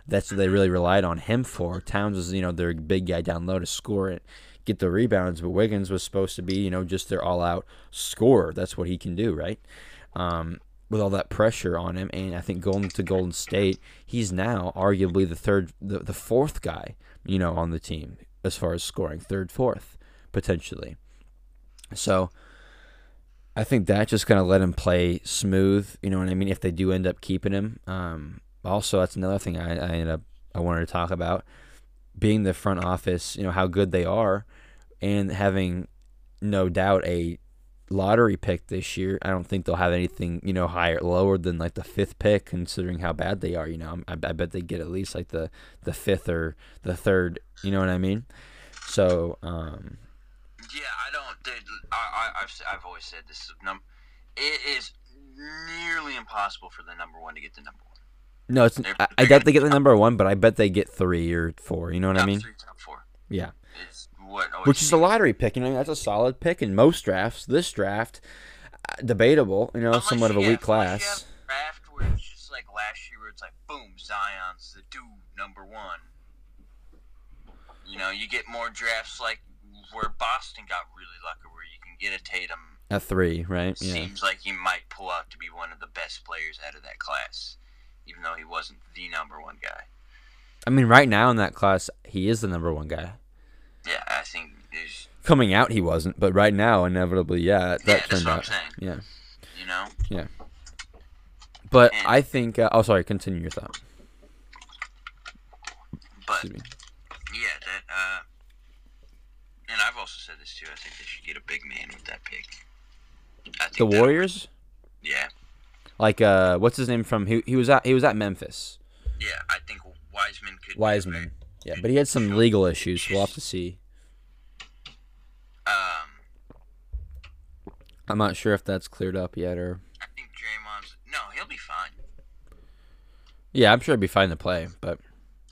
that's what they really relied on him for. Towns was you know their big guy down low to score it get the rebounds, but Wiggins was supposed to be, you know, just their all out scorer. That's what he can do, right? Um, with all that pressure on him, and I think going to Golden State, he's now arguably the third, the, the fourth guy, you know, on the team as far as scoring, third, fourth, potentially. So I think that just kind of let him play smooth, you know what I mean? If they do end up keeping him. Um, also, that's another thing I, I ended up I wanted to talk about being the front office, you know, how good they are and having no doubt a lottery pick this year. I don't think they'll have anything, you know, higher lower than like the fifth pick considering how bad they are, you know. I, I bet they get at least like the the fifth or the third, you know what I mean? So, um Yeah, I don't. Dude, I, I, I've, I've always said this. It is nearly impossible for the number one to get the number one. No, it's They're- I, I doubt they get the number 1, but I bet they get 3 or 4, you know what I mean? Three, top four. Yeah. Which is a lottery pick. You know, that's a solid pick in most drafts. This draft, uh, debatable. You know, unless somewhat of a you weak have- you class. draft where it's just like last year, where it's like, boom, Zion's the dude number one. You know, you get more drafts like where Boston got really lucky, where you can get a Tatum. A three, right? Yeah. Seems like he might pull out to be one of the best players out of that class, even though he wasn't the number one guy. I mean, right now in that class, he is the number one guy. Yeah, I think there's. Coming out, he wasn't, but right now, inevitably, yeah, that, Yeah, turned what I'm out. saying. Yeah, You know, Yeah. but And- I think. Uh, oh, sorry. Continue your thought. but Excuse me. yeah, that. uh And I've also said this too. I think they should get a big man with that pick. I think The Warriors, Yeah, like, uh, what's his name from? He he was at he was at Memphis. yeah. I think Wiseman could. Wiseman. Yeah, but he had some legal issues. So we'll have to see. Um, I'm not sure if that's cleared up yet, or I think Draymond's. No, he'll be fine. yeah, I'm sure he'd be fine to play, but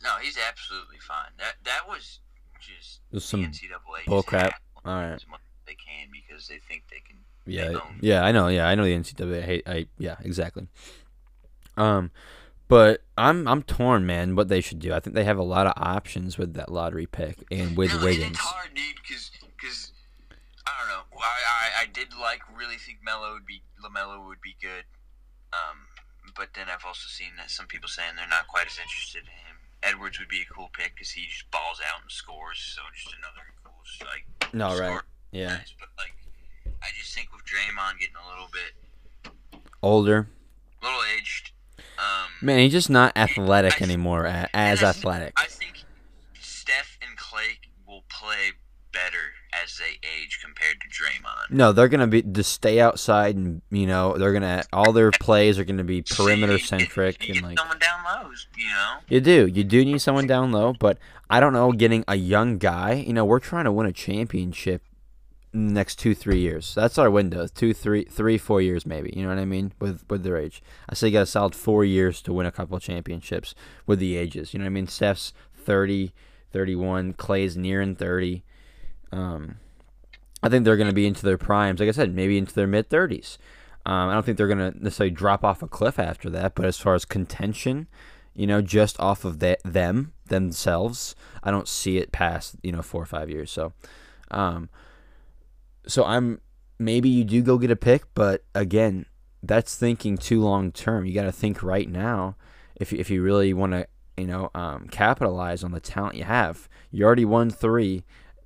No, he's absolutely fine. That that was just There's some NCAA bull crap. All right. as much as they can because they think. Yeah, yeah, I know. Yeah, I know the NCAA. I hate. I yeah, exactly. Um, but I'm I'm torn, man. What they should do? I think they have a lot of options with that lottery pick and with Wiggins. It's hard, dude, because because I don't know. I, I I did like really think Melo would be Lamelo would be good. Um, but then I've also seen that some people saying they're not quite as interested in him. Edwards would be a cool pick because he just balls out and scores. So just another cool like. No, right? Yeah, Nice, but like, I just think with Draymond getting a little bit, older. a little aged. Um, Man, he's just not athletic anymore. As I- athletic. I think Steph and Clay will play better as they age compared to Draymond. No, they're gonna be just stay outside, and you know they're gonna all their plays are gonna be perimeter centric and like someone down low, you know. you do, you do need someone down low. But I don't know, getting a young guy. You know, we're trying to win a championship next two, three years. That's our window. Two, three, three, four years maybe. You know what I mean? With with their age, I say you got a solid four years to win a couple championships with the ages. You know what I mean? Steph's 30, 31, Clay's nearing thirty. Um, I think they're going to be into their primes. Like I said, maybe into their mid thirties. Um, I don't think they're going to necessarily drop off a cliff after that. But as far as contention, you know, just off of that them themselves, I don't see it past you know four or five years. So, um, so I'm maybe you do go get a pick, but again, that's thinking too long term. You got to think right now if if you really want to you know um, capitalize on the talent you have. You already won three.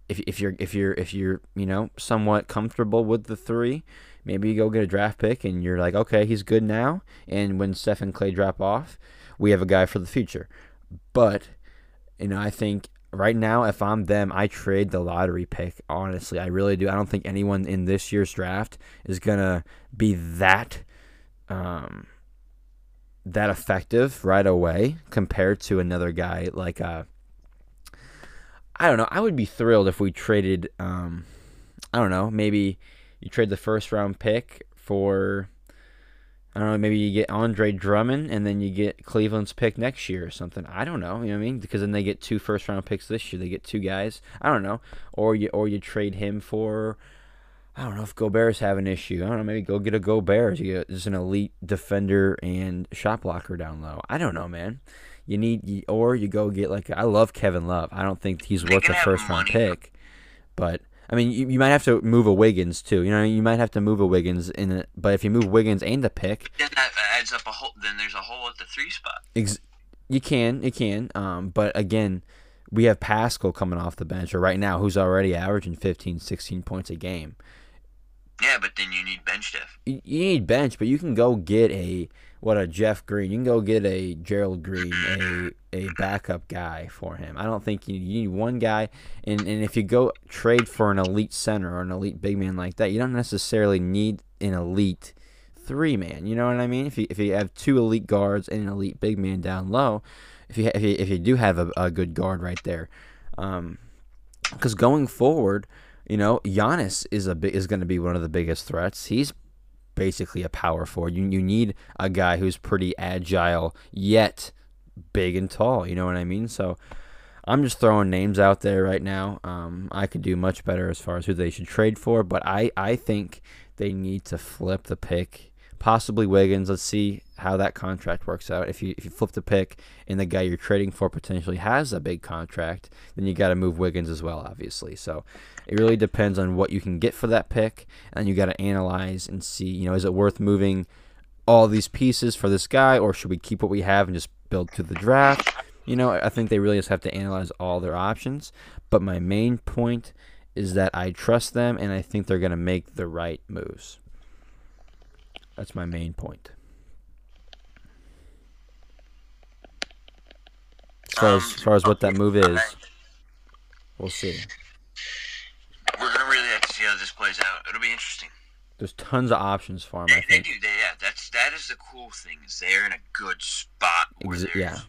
If, if you're if you're if you're you know somewhat comfortable with the three, maybe you go get a draft pick and you're like, okay, he's good now. And when Steph and Clay drop off, we have a guy for the future. But you know, I think right now, if I'm them, I trade the lottery pick. Honestly, I really do. I don't think anyone in this year's draft is gonna be that um, that effective right away compared to another guy like uh I don't know. I would be thrilled if we traded um I don't know, maybe you trade the first round pick for I don't know, maybe you get Andre Drummond and then you get Cleveland's pick next year or something. I don't know, you know what I mean? Because then they get two first round picks this year. They get two guys. I don't know. Or you or you trade him for I don't know if Gobert's have an issue. I don't know. Maybe go get a Gobert. You get just an elite defender and shot blocker down low. I don't know, man. You need, or you go get like I love Kevin Love. I don't think he's worth a first round pick, but I mean, you, you might have to move a Wiggins too. You know, you might have to move a Wiggins in it. But if you move Wiggins and a pick, Then that adds up a hole. Then there's a hole at the three spot. ex- you can, you can. Um, but again, we have Paschall coming off the bench, or right now, who's already averaging 15, 16 points a game. Yeah, but then you need bench depth. you you need bench, but you can go get a what a Jeff Green. You can go get a Gerald Green, a a backup guy for him. I don't think you, you need one guy. And and if you go trade for an elite center or an elite big man like that, you don't necessarily need an elite three man. You know what I mean? If you if you have two elite guards and an elite big man down low, if you if you, if you do have a, a good guard right there, um, because going forward, you know, Giannis is a is going to be one of the biggest threats. He's basically a power forward. You you need a guy who's pretty agile yet big and tall. You know what I mean? So I'm just throwing names out there right now. Um, I could do much better as far as who they should trade for, but I, I think they need to flip the pick. Possibly Wiggins. Let's see how that contract works out. If you if you flip the pick and the guy you're trading for potentially has a big contract, then you got to move Wiggins as well, obviously. So it really depends on what you can get for that pick, and you got to analyze and see. You know, is it worth moving all these pieces for this guy, or should we keep what we have and just build to the draft? You know, I think they really just have to analyze all their options. But my main point is that I trust them and I think they're going to make the right moves. That's my main point. As far as, Um, as far as what that move is, we'll see. We're gonna really have to see how this plays out. It'll be interesting. There's tons of options for him. I They, they think. do. They, yeah, that's that is the cool thing. Is they're in a good spot Exa- yeah.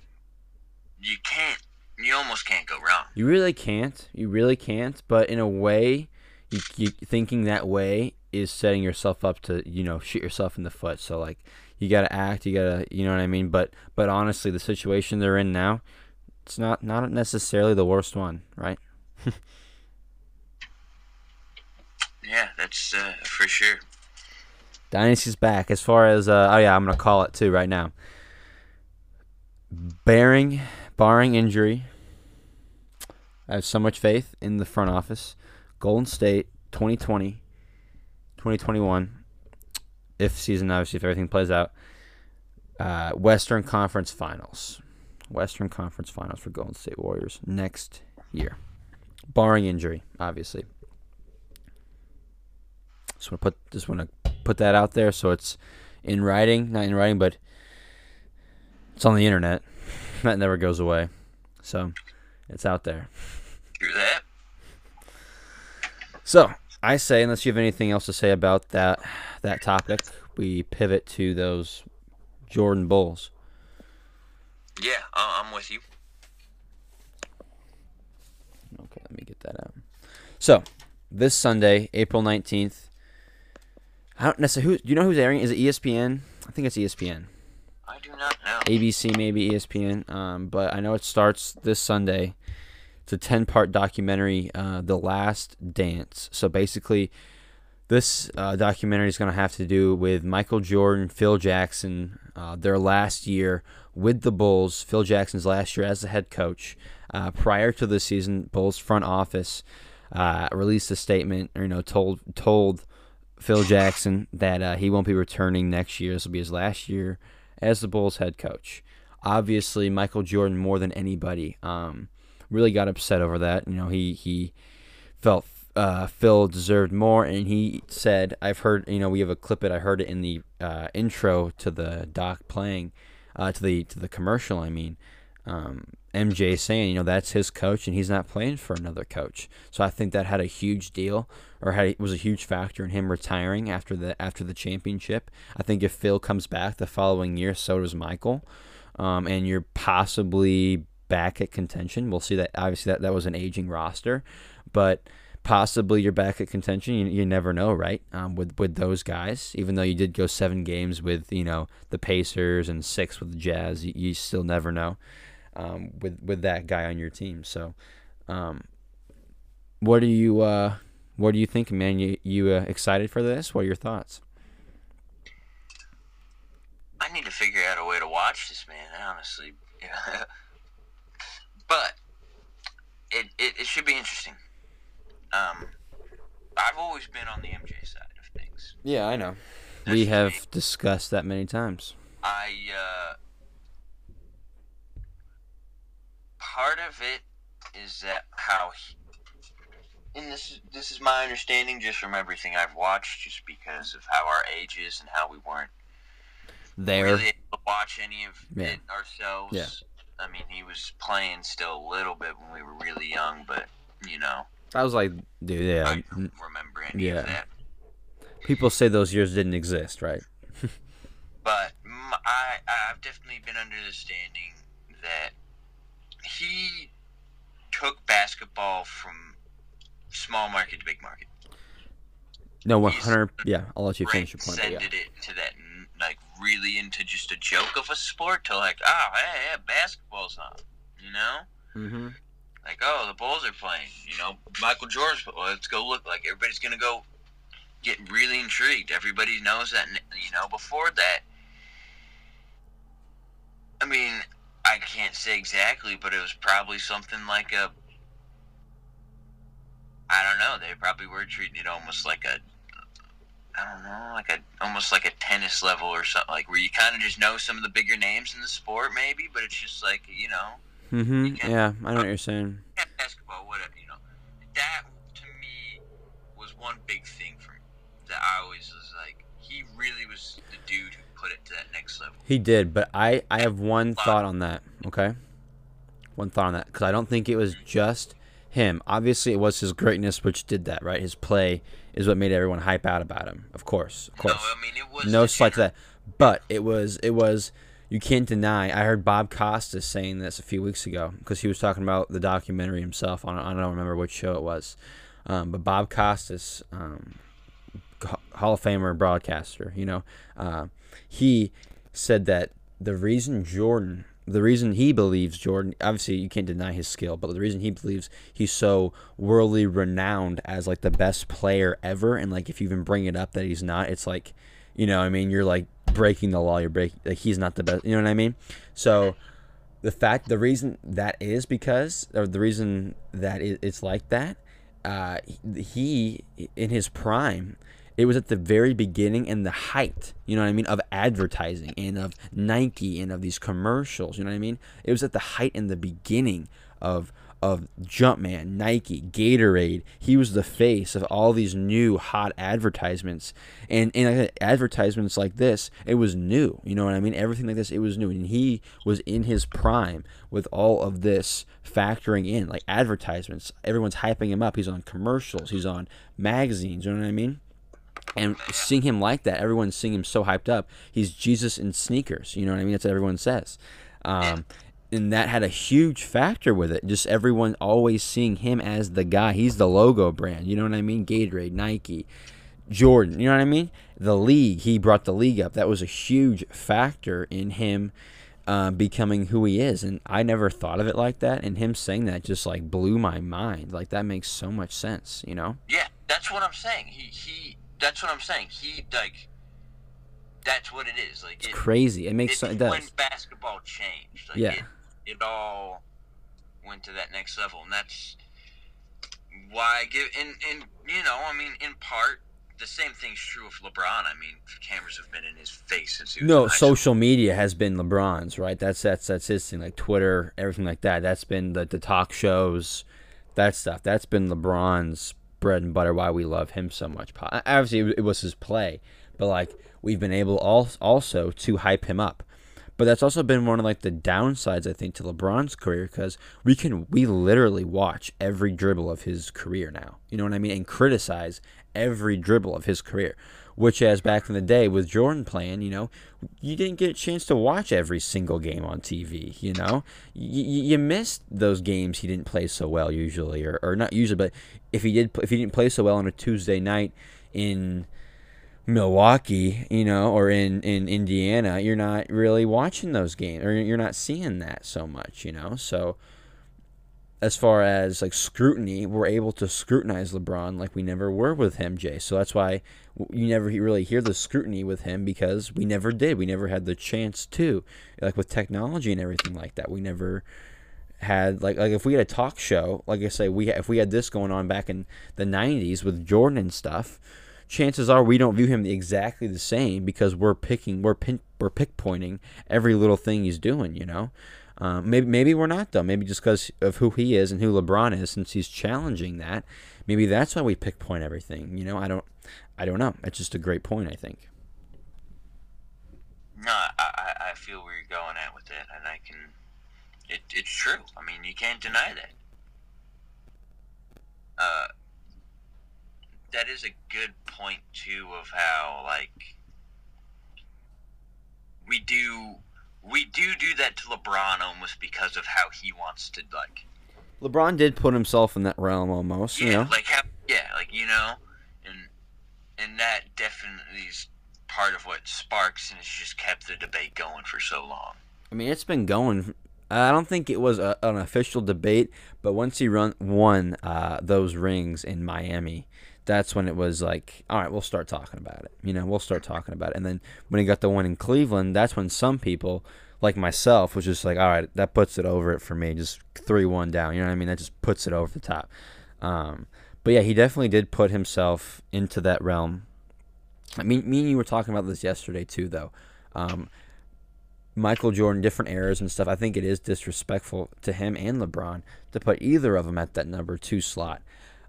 you can't. You almost can't go wrong. You really can't. You really can't. But in a way, you, you thinking that way is setting yourself up to you know shoot yourself in the foot. So like you got to act. You got to you know what I mean. But but honestly, the situation they're in now, it's not not necessarily the worst one, right? Yeah, that's uh, for sure. Dynasty's back. As far as uh, oh yeah, I'm gonna call it too right now. Bearing, barring injury, I have so much faith in the front office. Golden State, 2020, 2021, if season obviously if everything plays out. Uh, Western Conference Finals, Western Conference Finals for Golden State Warriors next year, barring injury, obviously. Just want to put just want to put that out there so it's in writing, not in writing, but it's on the internet. That never goes away. So it's out there. So I say, unless you have anything else to say about that that topic, we pivot to those Jordan Bulls. Yeah, I'm with you. Okay, let me get that out. So this Sunday, April nineteenth. I don't necessarily. Who do you know who's airing? Is it ESPN? I think it's ESPN. I do not know. ABC, maybe ESPN. Um, but I know it starts this Sunday. It's a 10 part documentary, uh, The Last Dance. So basically, this uh, documentary is going to have to do with Michael Jordan, Phil Jackson, uh, their last year with the Bulls, Phil Jackson's last year as the head coach. Uh, prior to the season, Bulls front office uh, released a statement, or you know, told told Phil Jackson that uh, he won't be returning next year. This will be his last year as the Bulls head coach. Obviously, Michael Jordan more than anybody um, really got upset over that. You know, he he felt uh, Phil deserved more, and he said, "I've heard. You know, we have a clip. It. I heard it in the uh, intro to the doc playing, uh, to the to the commercial. I mean." Um, MJ saying, you know, that's his coach and he's not playing for another coach. So I think that had a huge deal or had, was a huge factor in him retiring after the after the championship. I think if Phil comes back the following year, so does Michael, um, and you're possibly back at contention. We'll see that. Obviously, that that was an aging roster, but possibly you're back at contention. You, you never know, right? Um, with with those guys, even though you did go seven games with you know the Pacers and six with the Jazz, you, you still never know um, with with that guy on your team. So, um, what do you uh, what do you think, man? You you uh, excited for this? What are your thoughts? I need to figure out a way to watch this, man. Honestly, but it, it it should be interesting. Um, I've always been on the MJ side of things. Yeah, I know. That's we have me. discussed that many times. I uh, part of it is that how he, and this is this is my understanding just from everything I've watched, just because of how our age is and how we weren't There, really able to watch any of Yeah. it ourselves. Yeah. I mean, he was playing still a little bit when we were really young, but you know, I was like, dude, yeah. I don't remember any yeah. of that. People say those years didn't exist, right? But I, I've definitely been under the standing that he took basketball from small market to big market. No, one hundred. Yeah, I'll let you finish your point. Transcended yeah. it to that, like, really into just a joke of a sport to like, oh, hey, yeah, basketball's on, you know? Mm-hmm. Like, oh, the Bulls are playing. You know, Michael Jordan's. Well, let's go look. Like everybody's gonna go get really intrigued. Everybody knows that. You know, before that, I mean, I can't say exactly, but it was probably something like a. I don't know. They probably were treating it almost like a. I don't know, like a almost like a tennis level or something, like where you kind of just know some of the bigger names in the sport, maybe, but it's just like you know. Mm-hmm. You Yeah, I know what you're saying. basketball, whatever, you know. That to me was one big thing for me. That I always was like, he really was the dude who put it to that next level. He did, but I I have one thought on that. Okay, one thought on that because I don't think it was just him. Obviously, it was his greatness which did that. Right, his play is what made everyone hype out about him. Of course, of course. No, I mean it was no slight to that. But it was it was you can't deny. I heard Bob Costas saying this a few weeks ago because he was talking about the documentary himself. On I don't remember which show it was, um, but Bob Costas, um, Hall of Famer broadcaster, you know, uh, he said that the reason Jordan. The reason he believes Jordan, obviously you can't deny his skill, but the reason he believes he's so worldly renowned as like the best player ever, and like if you even bring it up that he's not, it's like you know, I mean, you're like breaking the law. You're breaking like he's not the best. You know what I mean? So the fact, the reason that is because, or the reason that it's like that, uh, he in his prime, it was at the very beginning and the height. You know what I mean of advertising and of Nike and of these commercials. You know what I mean? It was at the height and the beginning of of Jumpman, Nike, Gatorade. He was the face of all these new hot advertisements. And and advertisements like this, it was new. You know what I mean? Everything like this, it was new. And he was in his prime with all of this factoring in, like advertisements. Everyone's hyping him up. He's on commercials. He's on magazines. You know what I mean? And seeing him like that, everyone's seeing him so hyped up. He's Jesus in sneakers. You know what I mean? That's what everyone says. Um, and that had a huge factor with it. Just everyone always seeing him as the guy. He's the logo brand. You know what I mean? Gatorade, Nike, Jordan. You know what I mean? The league. He brought the league up. That was a huge factor in him uh, becoming who he is. And I never thought of it like that. And him saying that just like blew my mind. Like that makes so much sense. You know? Yeah, that's what I'm saying. He he. That's what I'm saying. He like. That's what it is. Like It's it, crazy. It makes it's so, it when basketball changed. Like Yeah. It, it all went to that next level, and that's why I give. And and you know, I mean, in part, the same thing's true of LeBron. I mean, cameras have been in his face since he was No, in high school. social media has been LeBron's, right? That's that's that's his thing, like Twitter, everything like that. That's been the the talk shows, that stuff. That's been LeBron's bread and butter. Why we love him so much. Obviously, it was- his play, but like we've been able also to hype him up. But that's also been one of like the downsides I think to LeBron's career because we can we literally watch every dribble of his career now. You know what I mean? And criticize every dribble of his career. Which as back in the day with Jordan playing, you know, you didn't get a chance to watch every single game on TV. You know, you, you missed those games he didn't play so well usually, or, or not usually, but if he did, if he didn't play so well on a Tuesday night in Milwaukee, you know, or in, in Indiana, you're not really watching those games or you're not seeing that so much, you know. So as far as like scrutiny, we're able to scrutinize LeBron like we never were with MJ. So that's why you never really hear the scrutiny with him because we never did. We never had the chance to, like with technology and everything like that. We never had like like if we had a talk show, like I say, we if we had this going on back in the '90s with Jordan and stuff, chances are we don't view him exactly the same because we're picking we're pin, we're pick pointing every little thing he's doing. You know, um, maybe maybe we're not though. Maybe just because of who he is and who LeBron is, since he's challenging that, maybe that's why we pick point everything. You know, I don't I don't know. It's just a great point. I think. No, I, I, I feel where you're going at with it, and I can. It, it's true. I mean, you can't deny that. Uh, that is a good point too of how like we do we do do that to LeBron almost because of how he wants to like LeBron did put himself in that realm almost. yeah You know. like how, yeah like you know and and that definitely is part of what sparks and has just kept the debate going for so long. I mean, it's been going. I don't think it was a, an official debate, but once he run won uh, those rings in Miami, that's when it was like, all right, we'll start talking about it. You know, we'll start talking about it. And then when he got the one in Cleveland, that's when some people, like myself, was just like, all right, that puts it over it for me. Just three one down. You know what I mean? That just puts it over the top. Um, but yeah, he definitely did put himself into that realm. I mean, me and you were talking about this yesterday too, though. Um, Michael Jordan, different eras and stuff. I think it is disrespectful to him and LeBron to put either of them at that number two slot.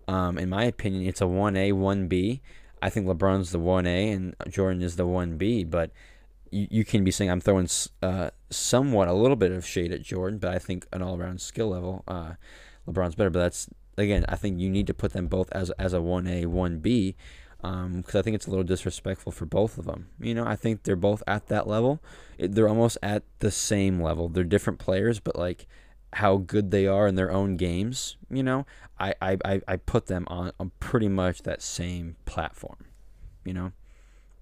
Um, in my opinion, it's a one A, one B. I think LeBron's the one A and Jordan is the one B. But you, you can be saying I'm throwing uh, somewhat a little bit of shade at Jordan, but I think an all around skill level, uh, LeBron's better. But that's again, I think you need to put them both as as a one A, one B because um, I think it's a little disrespectful for both of them. You know, I think they're both at that level. They're almost at the same level. They're different players, but like how good they are in their own games, you know, I, I, I put them on, on pretty much that same platform, you know.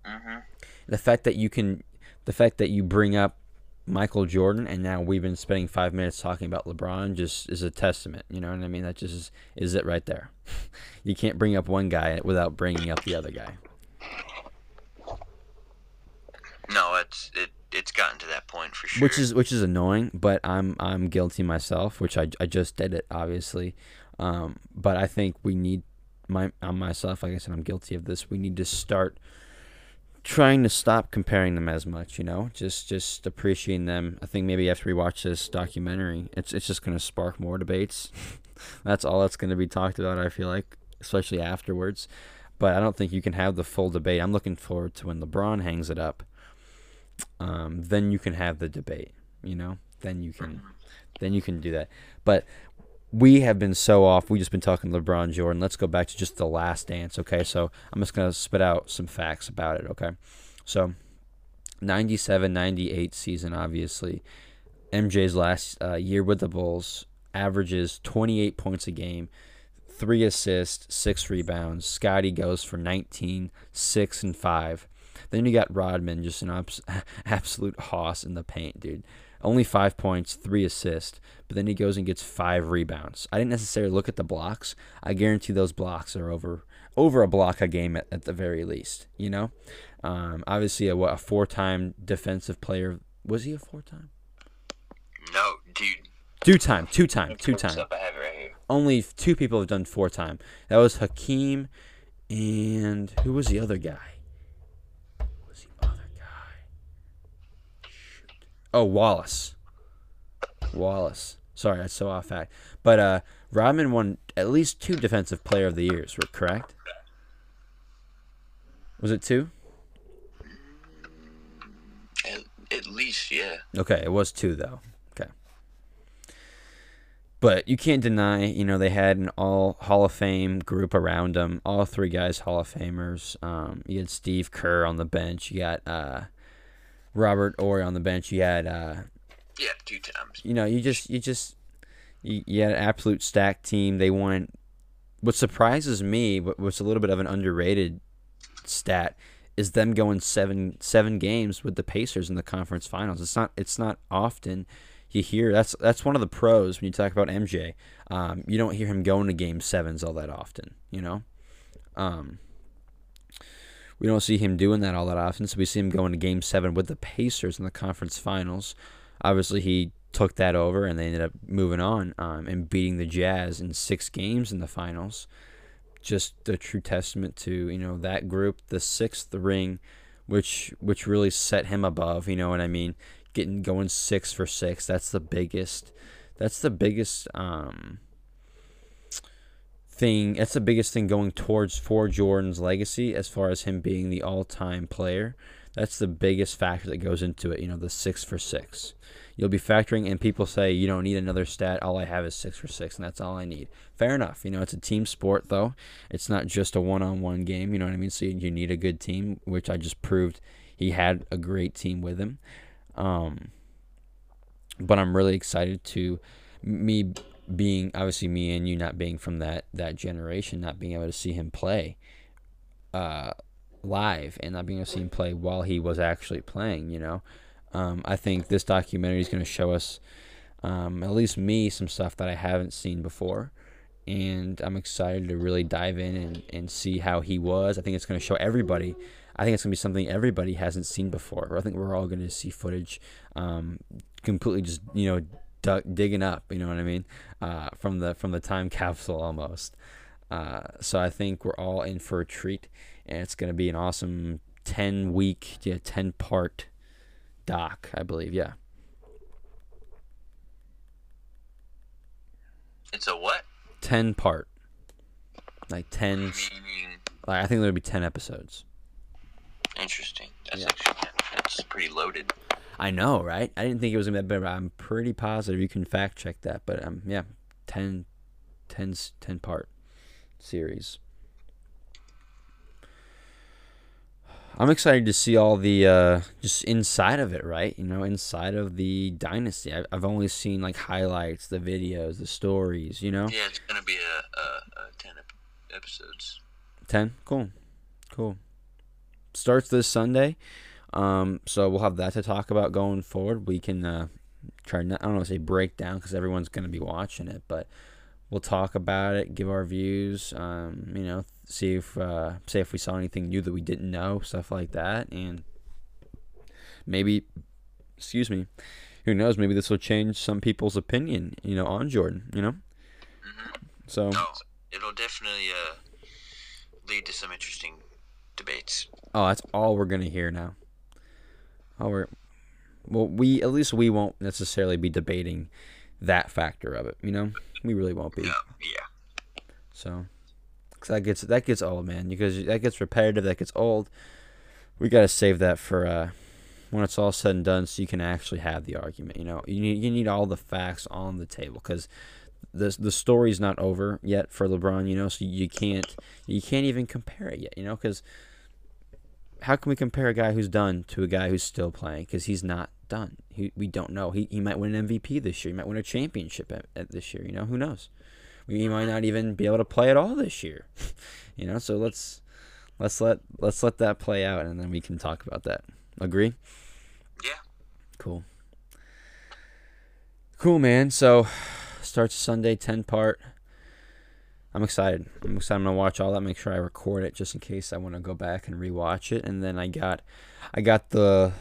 Mm-hmm. The fact that you can, the fact that you bring up Michael Jordan, and now we've been spending five minutes talking about LeBron, just is a testament. You know what I mean? That just is, is it right there. you can't bring up one guy without bringing up the other guy. No, it's it it's gotten to that point for sure. Which is which is annoying, but I'm I'm guilty myself, which I, I just did it obviously. Um, but I think we need my on myself, like I said, I'm guilty of this. We need to start trying to stop comparing them as much, you know, just just appreciating them. I think maybe after we watch this documentary, it's it's just to spark more debates. that's all that's to be talked about. I feel like, especially afterwards. But I don't think you can have the full debate. I'm looking forward to when LeBron hangs it up. Um, then you can have the debate. You know, then you can, then you can do that. But we have been so off. We just been talking LeBron Jordan. Let's go back to just the last dance, okay? So I'm just going to spit out some facts about it, okay? So 97 98 season, obviously. MJ's last uh, year with the Bulls averages 28 points a game, three assists, six rebounds. Scottie goes for 19, six and five. Then you got Rodman, just an abs- absolute hoss in the paint, dude. Only five points, three assists, but then he goes and gets five rebounds. I didn't necessarily look at the blocks. I guarantee those blocks are over over a block a game at, at the very least. You know, um, obviously a what a four time defensive player. Was he a four time? No, dude. Two time, two time, two time. Right Only two people have done four time. That was Hakeem, and who was the other guy? Oh, Wallace. Wallace. Sorry, that's so off fact. But uh, Rodman won at least two Defensive Player of the Years, correct? Was it two? At, at least, yeah. Okay, it was two, though. Okay. But you can't deny, you know, they had an all Hall of Fame group around them. All three guys Hall of Famers. Um, you had Steve Kerr on the bench. You got uh, Robert Horry on the bench. You had uh, yeah, two times. You know, you just you just you, you had an absolute stacked team. They won. What surprises me, but what's a little bit of an underrated stat, is them going seven seven games with the Pacers in the conference finals. It's not it's not often you hear that's that's one of the pros when you talk about MJ. Um, you don't hear him going to game sevens all that often. You know. Um, we don't see him doing that all that often. So we see him going to game seven with the Pacers in the conference finals. Obviously, he took that over and they ended up moving on um, and beating the Jazz in six games in the finals. Just a true testament to you know that group, the sixth ring, which which really set him above. You know what I mean? Getting going six for six. That's the biggest. That's the biggest. Um, thing. That's the biggest thing going towards for Jordan's legacy as far as him being the all-time player. That's the biggest factor that goes into it. You know, the six for six. You'll be factoring, and people say you don't need another stat. All I have is six for six, and that's all I need. Fair enough. You know, it's a team sport, though. It's not just a one-on-one game. You know what I mean? So you need a good team, which I just proved he had a great team with him. Um, but I'm really excited to me being obviously me and you not being from that that generation, not being able to see him play uh, live and not being able to see him play while he was actually playing. You know, um, I think this documentary is going to show us um, at least me, some stuff that I haven't seen before. And I'm excited to really dive in and, and see how he was. I think it's going to show everybody. I think it's going to be something everybody hasn't seen before. I think we're all going to see footage um, completely just, you know, d- digging up, you know what I mean? Uh, from the from the time capsule almost. Uh, so I think we're all in for a treat, and it's going to be an awesome ten week, yeah, ten part doc, I believe. Yeah. It's a what? Ten part. Like ten. Like I think there'll be ten episodes. interesting. That's Yeah. actually that's pretty loaded. I know, right? I didn't think it was gonna be that but I'm pretty positive. You can fact check that, but um, yeah, 10, 10, 10 part series. I'm excited to see all the uh, just inside of it, right? You know, inside of the dynasty. I, I've only seen like highlights, the videos, the stories. You know, Yeah, it's gonna be a, a, a ten episodes. ten. Cool, cool. Starts this Sunday. Um, so we'll have that to talk about going forward. We can uh, try not, I don't want to say break down because everyone's going to be watching it, but we'll talk about it, give our views. Um, you know, see if uh, say if we saw anything new that we didn't know, stuff like that, and maybe, excuse me, who knows? Maybe this will change some people's opinion. You know, on Jordan. You know, Mm-hmm. so No, it'll definitely uh, lead to some interesting debates. oh, that's all we're gonna hear now. Oh, we're well, we at least we won't necessarily be debating that factor of it. You know, we really won't be. Yeah, yeah. So, cause that gets that gets old, man. Because that gets repetitive. That gets old. We gotta save that for uh, when it's all said and done, so you can actually have the argument. You know, you need you need all the facts on the table because the the story's not over yet for LeBron. You know, so you can't you can't even compare it yet. You know, because how can we compare a guy who's done to a guy who's still playing? Because he's not done. He, we don't know. He, he might win an MVP this year. He might win a championship at, at this year. You know, who knows? We might not even be able to play at all this year. you know, so let's let's let let's let that play out, and then we can talk about that. Agree? Yeah. Cool. Cool, man. So starts Sunday, ten part. I'm excited. I'm excited. I'm gonna watch all that. Make sure I record it just in case I want to go back and rewatch it. And then I got, I got the,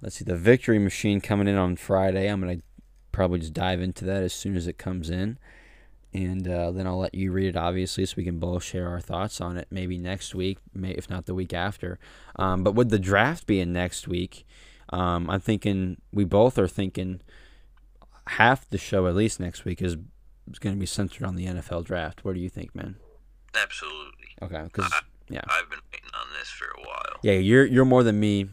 let's see, the Victory Machine coming in on Friday. I'm gonna probably just dive into that as soon as it comes in, and uh, then I'll let you read it, obviously, so we can both share our thoughts on it. Maybe next week, may if not the week after. Um, but with the draft being next week, um, I'm thinking we both are thinking half the show at least next week is is going to be centered on the NFL draft. What do you think, man? Absolutely. Okay, because yeah, I've been waiting on this for a while. yeah, you're you're more than me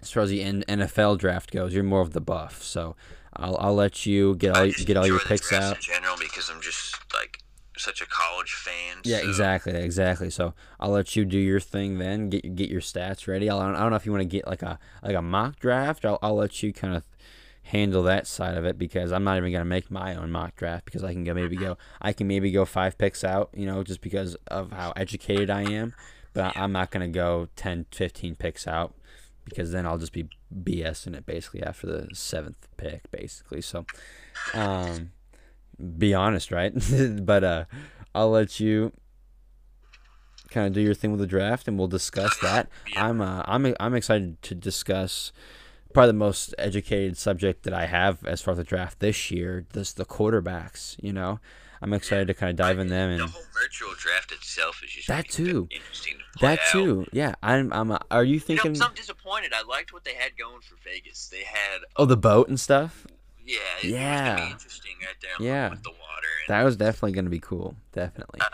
as far as the NFL draft goes. You're more of the buff, so I'll I'll let you get all get all your picks out. in general because I'm just like such a college fan. Yeah, so- exactly, exactly. So I'll let you do your thing then. Get your- get your stats ready. I'll, I don't know if you want to get like a like a mock draft. I'll I'll let you kind of handle that side of it because I'm not even gonna make my own mock draft because I can go maybe go I can maybe go five picks out. You know, just because of how educated I am. But I'm not gonna go 10, 15 picks out because then I'll just be BSing it basically after the seventh pick, basically. So, um, be honest, right? but uh, I'll let you kind of do your thing with the draft, and we'll discuss that. I'm uh, I'm I'm excited to discuss probably the most educated subject that I have as far as the draft this year. This the quarterbacks. You know, I'm excited to kind of dive in them The and. whole virtual draft itself is just That too. interesting to That out. too, yeah. I'm. I'm. Uh, are you You thinking? know, I'm disappointed. I liked what they had going for Vegas. They had, oh, the boat and stuff. yeah, Yeah. interesting right there Yeah. with the water. That was definitely going to be cool. Definitely. uh,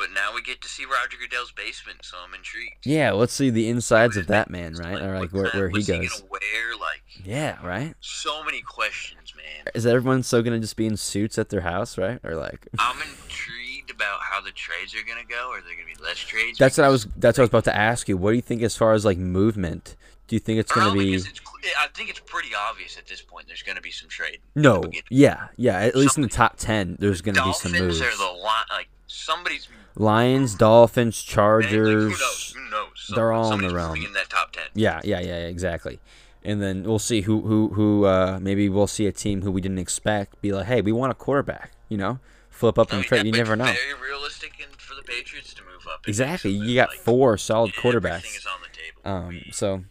but now we get to see Roger Goodell's basement, so I'm intrigued. Yeah. Let's see the insides of that man, right? Or like where, where he goes. He gonna wear like Yeah. Right. so many questions, man. Is everyone still going to just be in suits at their house, right? Or like. I'm intrigued about how the trades are gonna go. Are there gonna be less trades? That's what I was. That's what I was about to ask you. What do you think as far as like movement? Do you think it's going to oh, be? it's, I think it's pretty obvious at this point. There's going to be some trade. No. Yeah. Yeah. At least in the top ten, there's going to be some moves. Dolphins are the line. Like somebody's. Lions, Dolphins, man, like, Chargers. who knows? Who knows? they're all in the realm. in that top ten. Yeah, yeah, yeah, exactly. and then we'll see who who who uh, maybe we'll see a team who we didn't expect be like, hey, we want a quarterback. You know, flip up I and trade. You never know. Very realistic and for the Patriots to move up. Exactly. You got like- four solid quarterbacks. is on the table. Um, so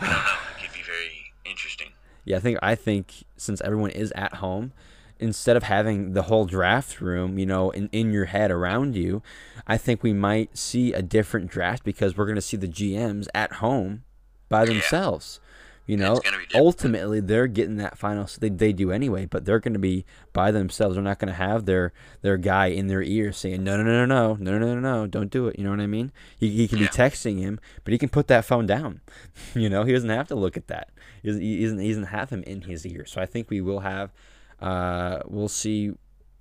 I don't know. It could be very interesting. yeah, I think I think since everyone is at home, instead of having the whole draft room, you know, in, in your head around you, I think we might see a different draft because we're gonna see the GMs at home by themselves. You know, It's gonna be different. ultimately they're getting that final. So they, they do anyway, but they're going to be by themselves. They're not going to have their their guy in their ear saying no no no no no no no no no don't do it. You know what I mean? He, he can Yeah. be texting him, but he can put that phone down. you know, he doesn't have to look at that. He doesn't, he doesn't, he doesn't have him in his ear. So I think we will have. Uh, we'll see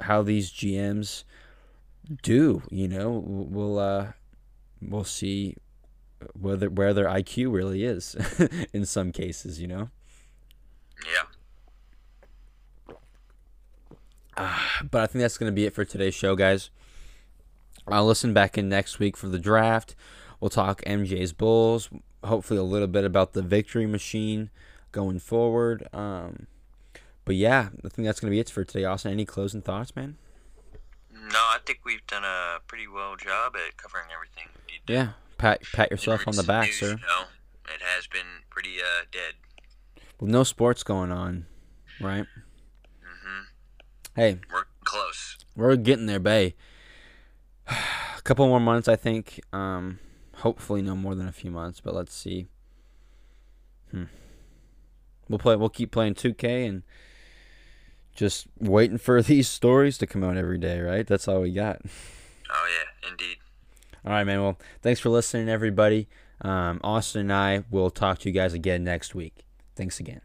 how these GMs do. You know, we'll uh, we'll see whether where their IQ really is in some cases. You know. Yeah. But I think that's going to be it for today's show, guys. I'll listen back in next week for the draft. We'll talk MJ's Bulls. Hopefully, a little bit about the victory machine going forward. Um, but yeah, I think that's going to be it for today. Austin, any closing thoughts, man? No, I think we've done a pretty well job at covering everything. we. Yeah, pat pat yourself on the back, news, sir. You know, it has been pretty uh, dead. With no sports going on, right? hmm Hey, We're close. we're getting there, Bay. a couple more months, I think. Um, hopefully, no more than a few months. But let's see. Hmm. We'll play. We'll keep playing 2K and just waiting for these stories to come out every day. Right? That's all we got. Oh yeah, indeed. All right, man. Well, thanks for listening, everybody. Um, Austin and I will talk to you guys again next week. Thanks again.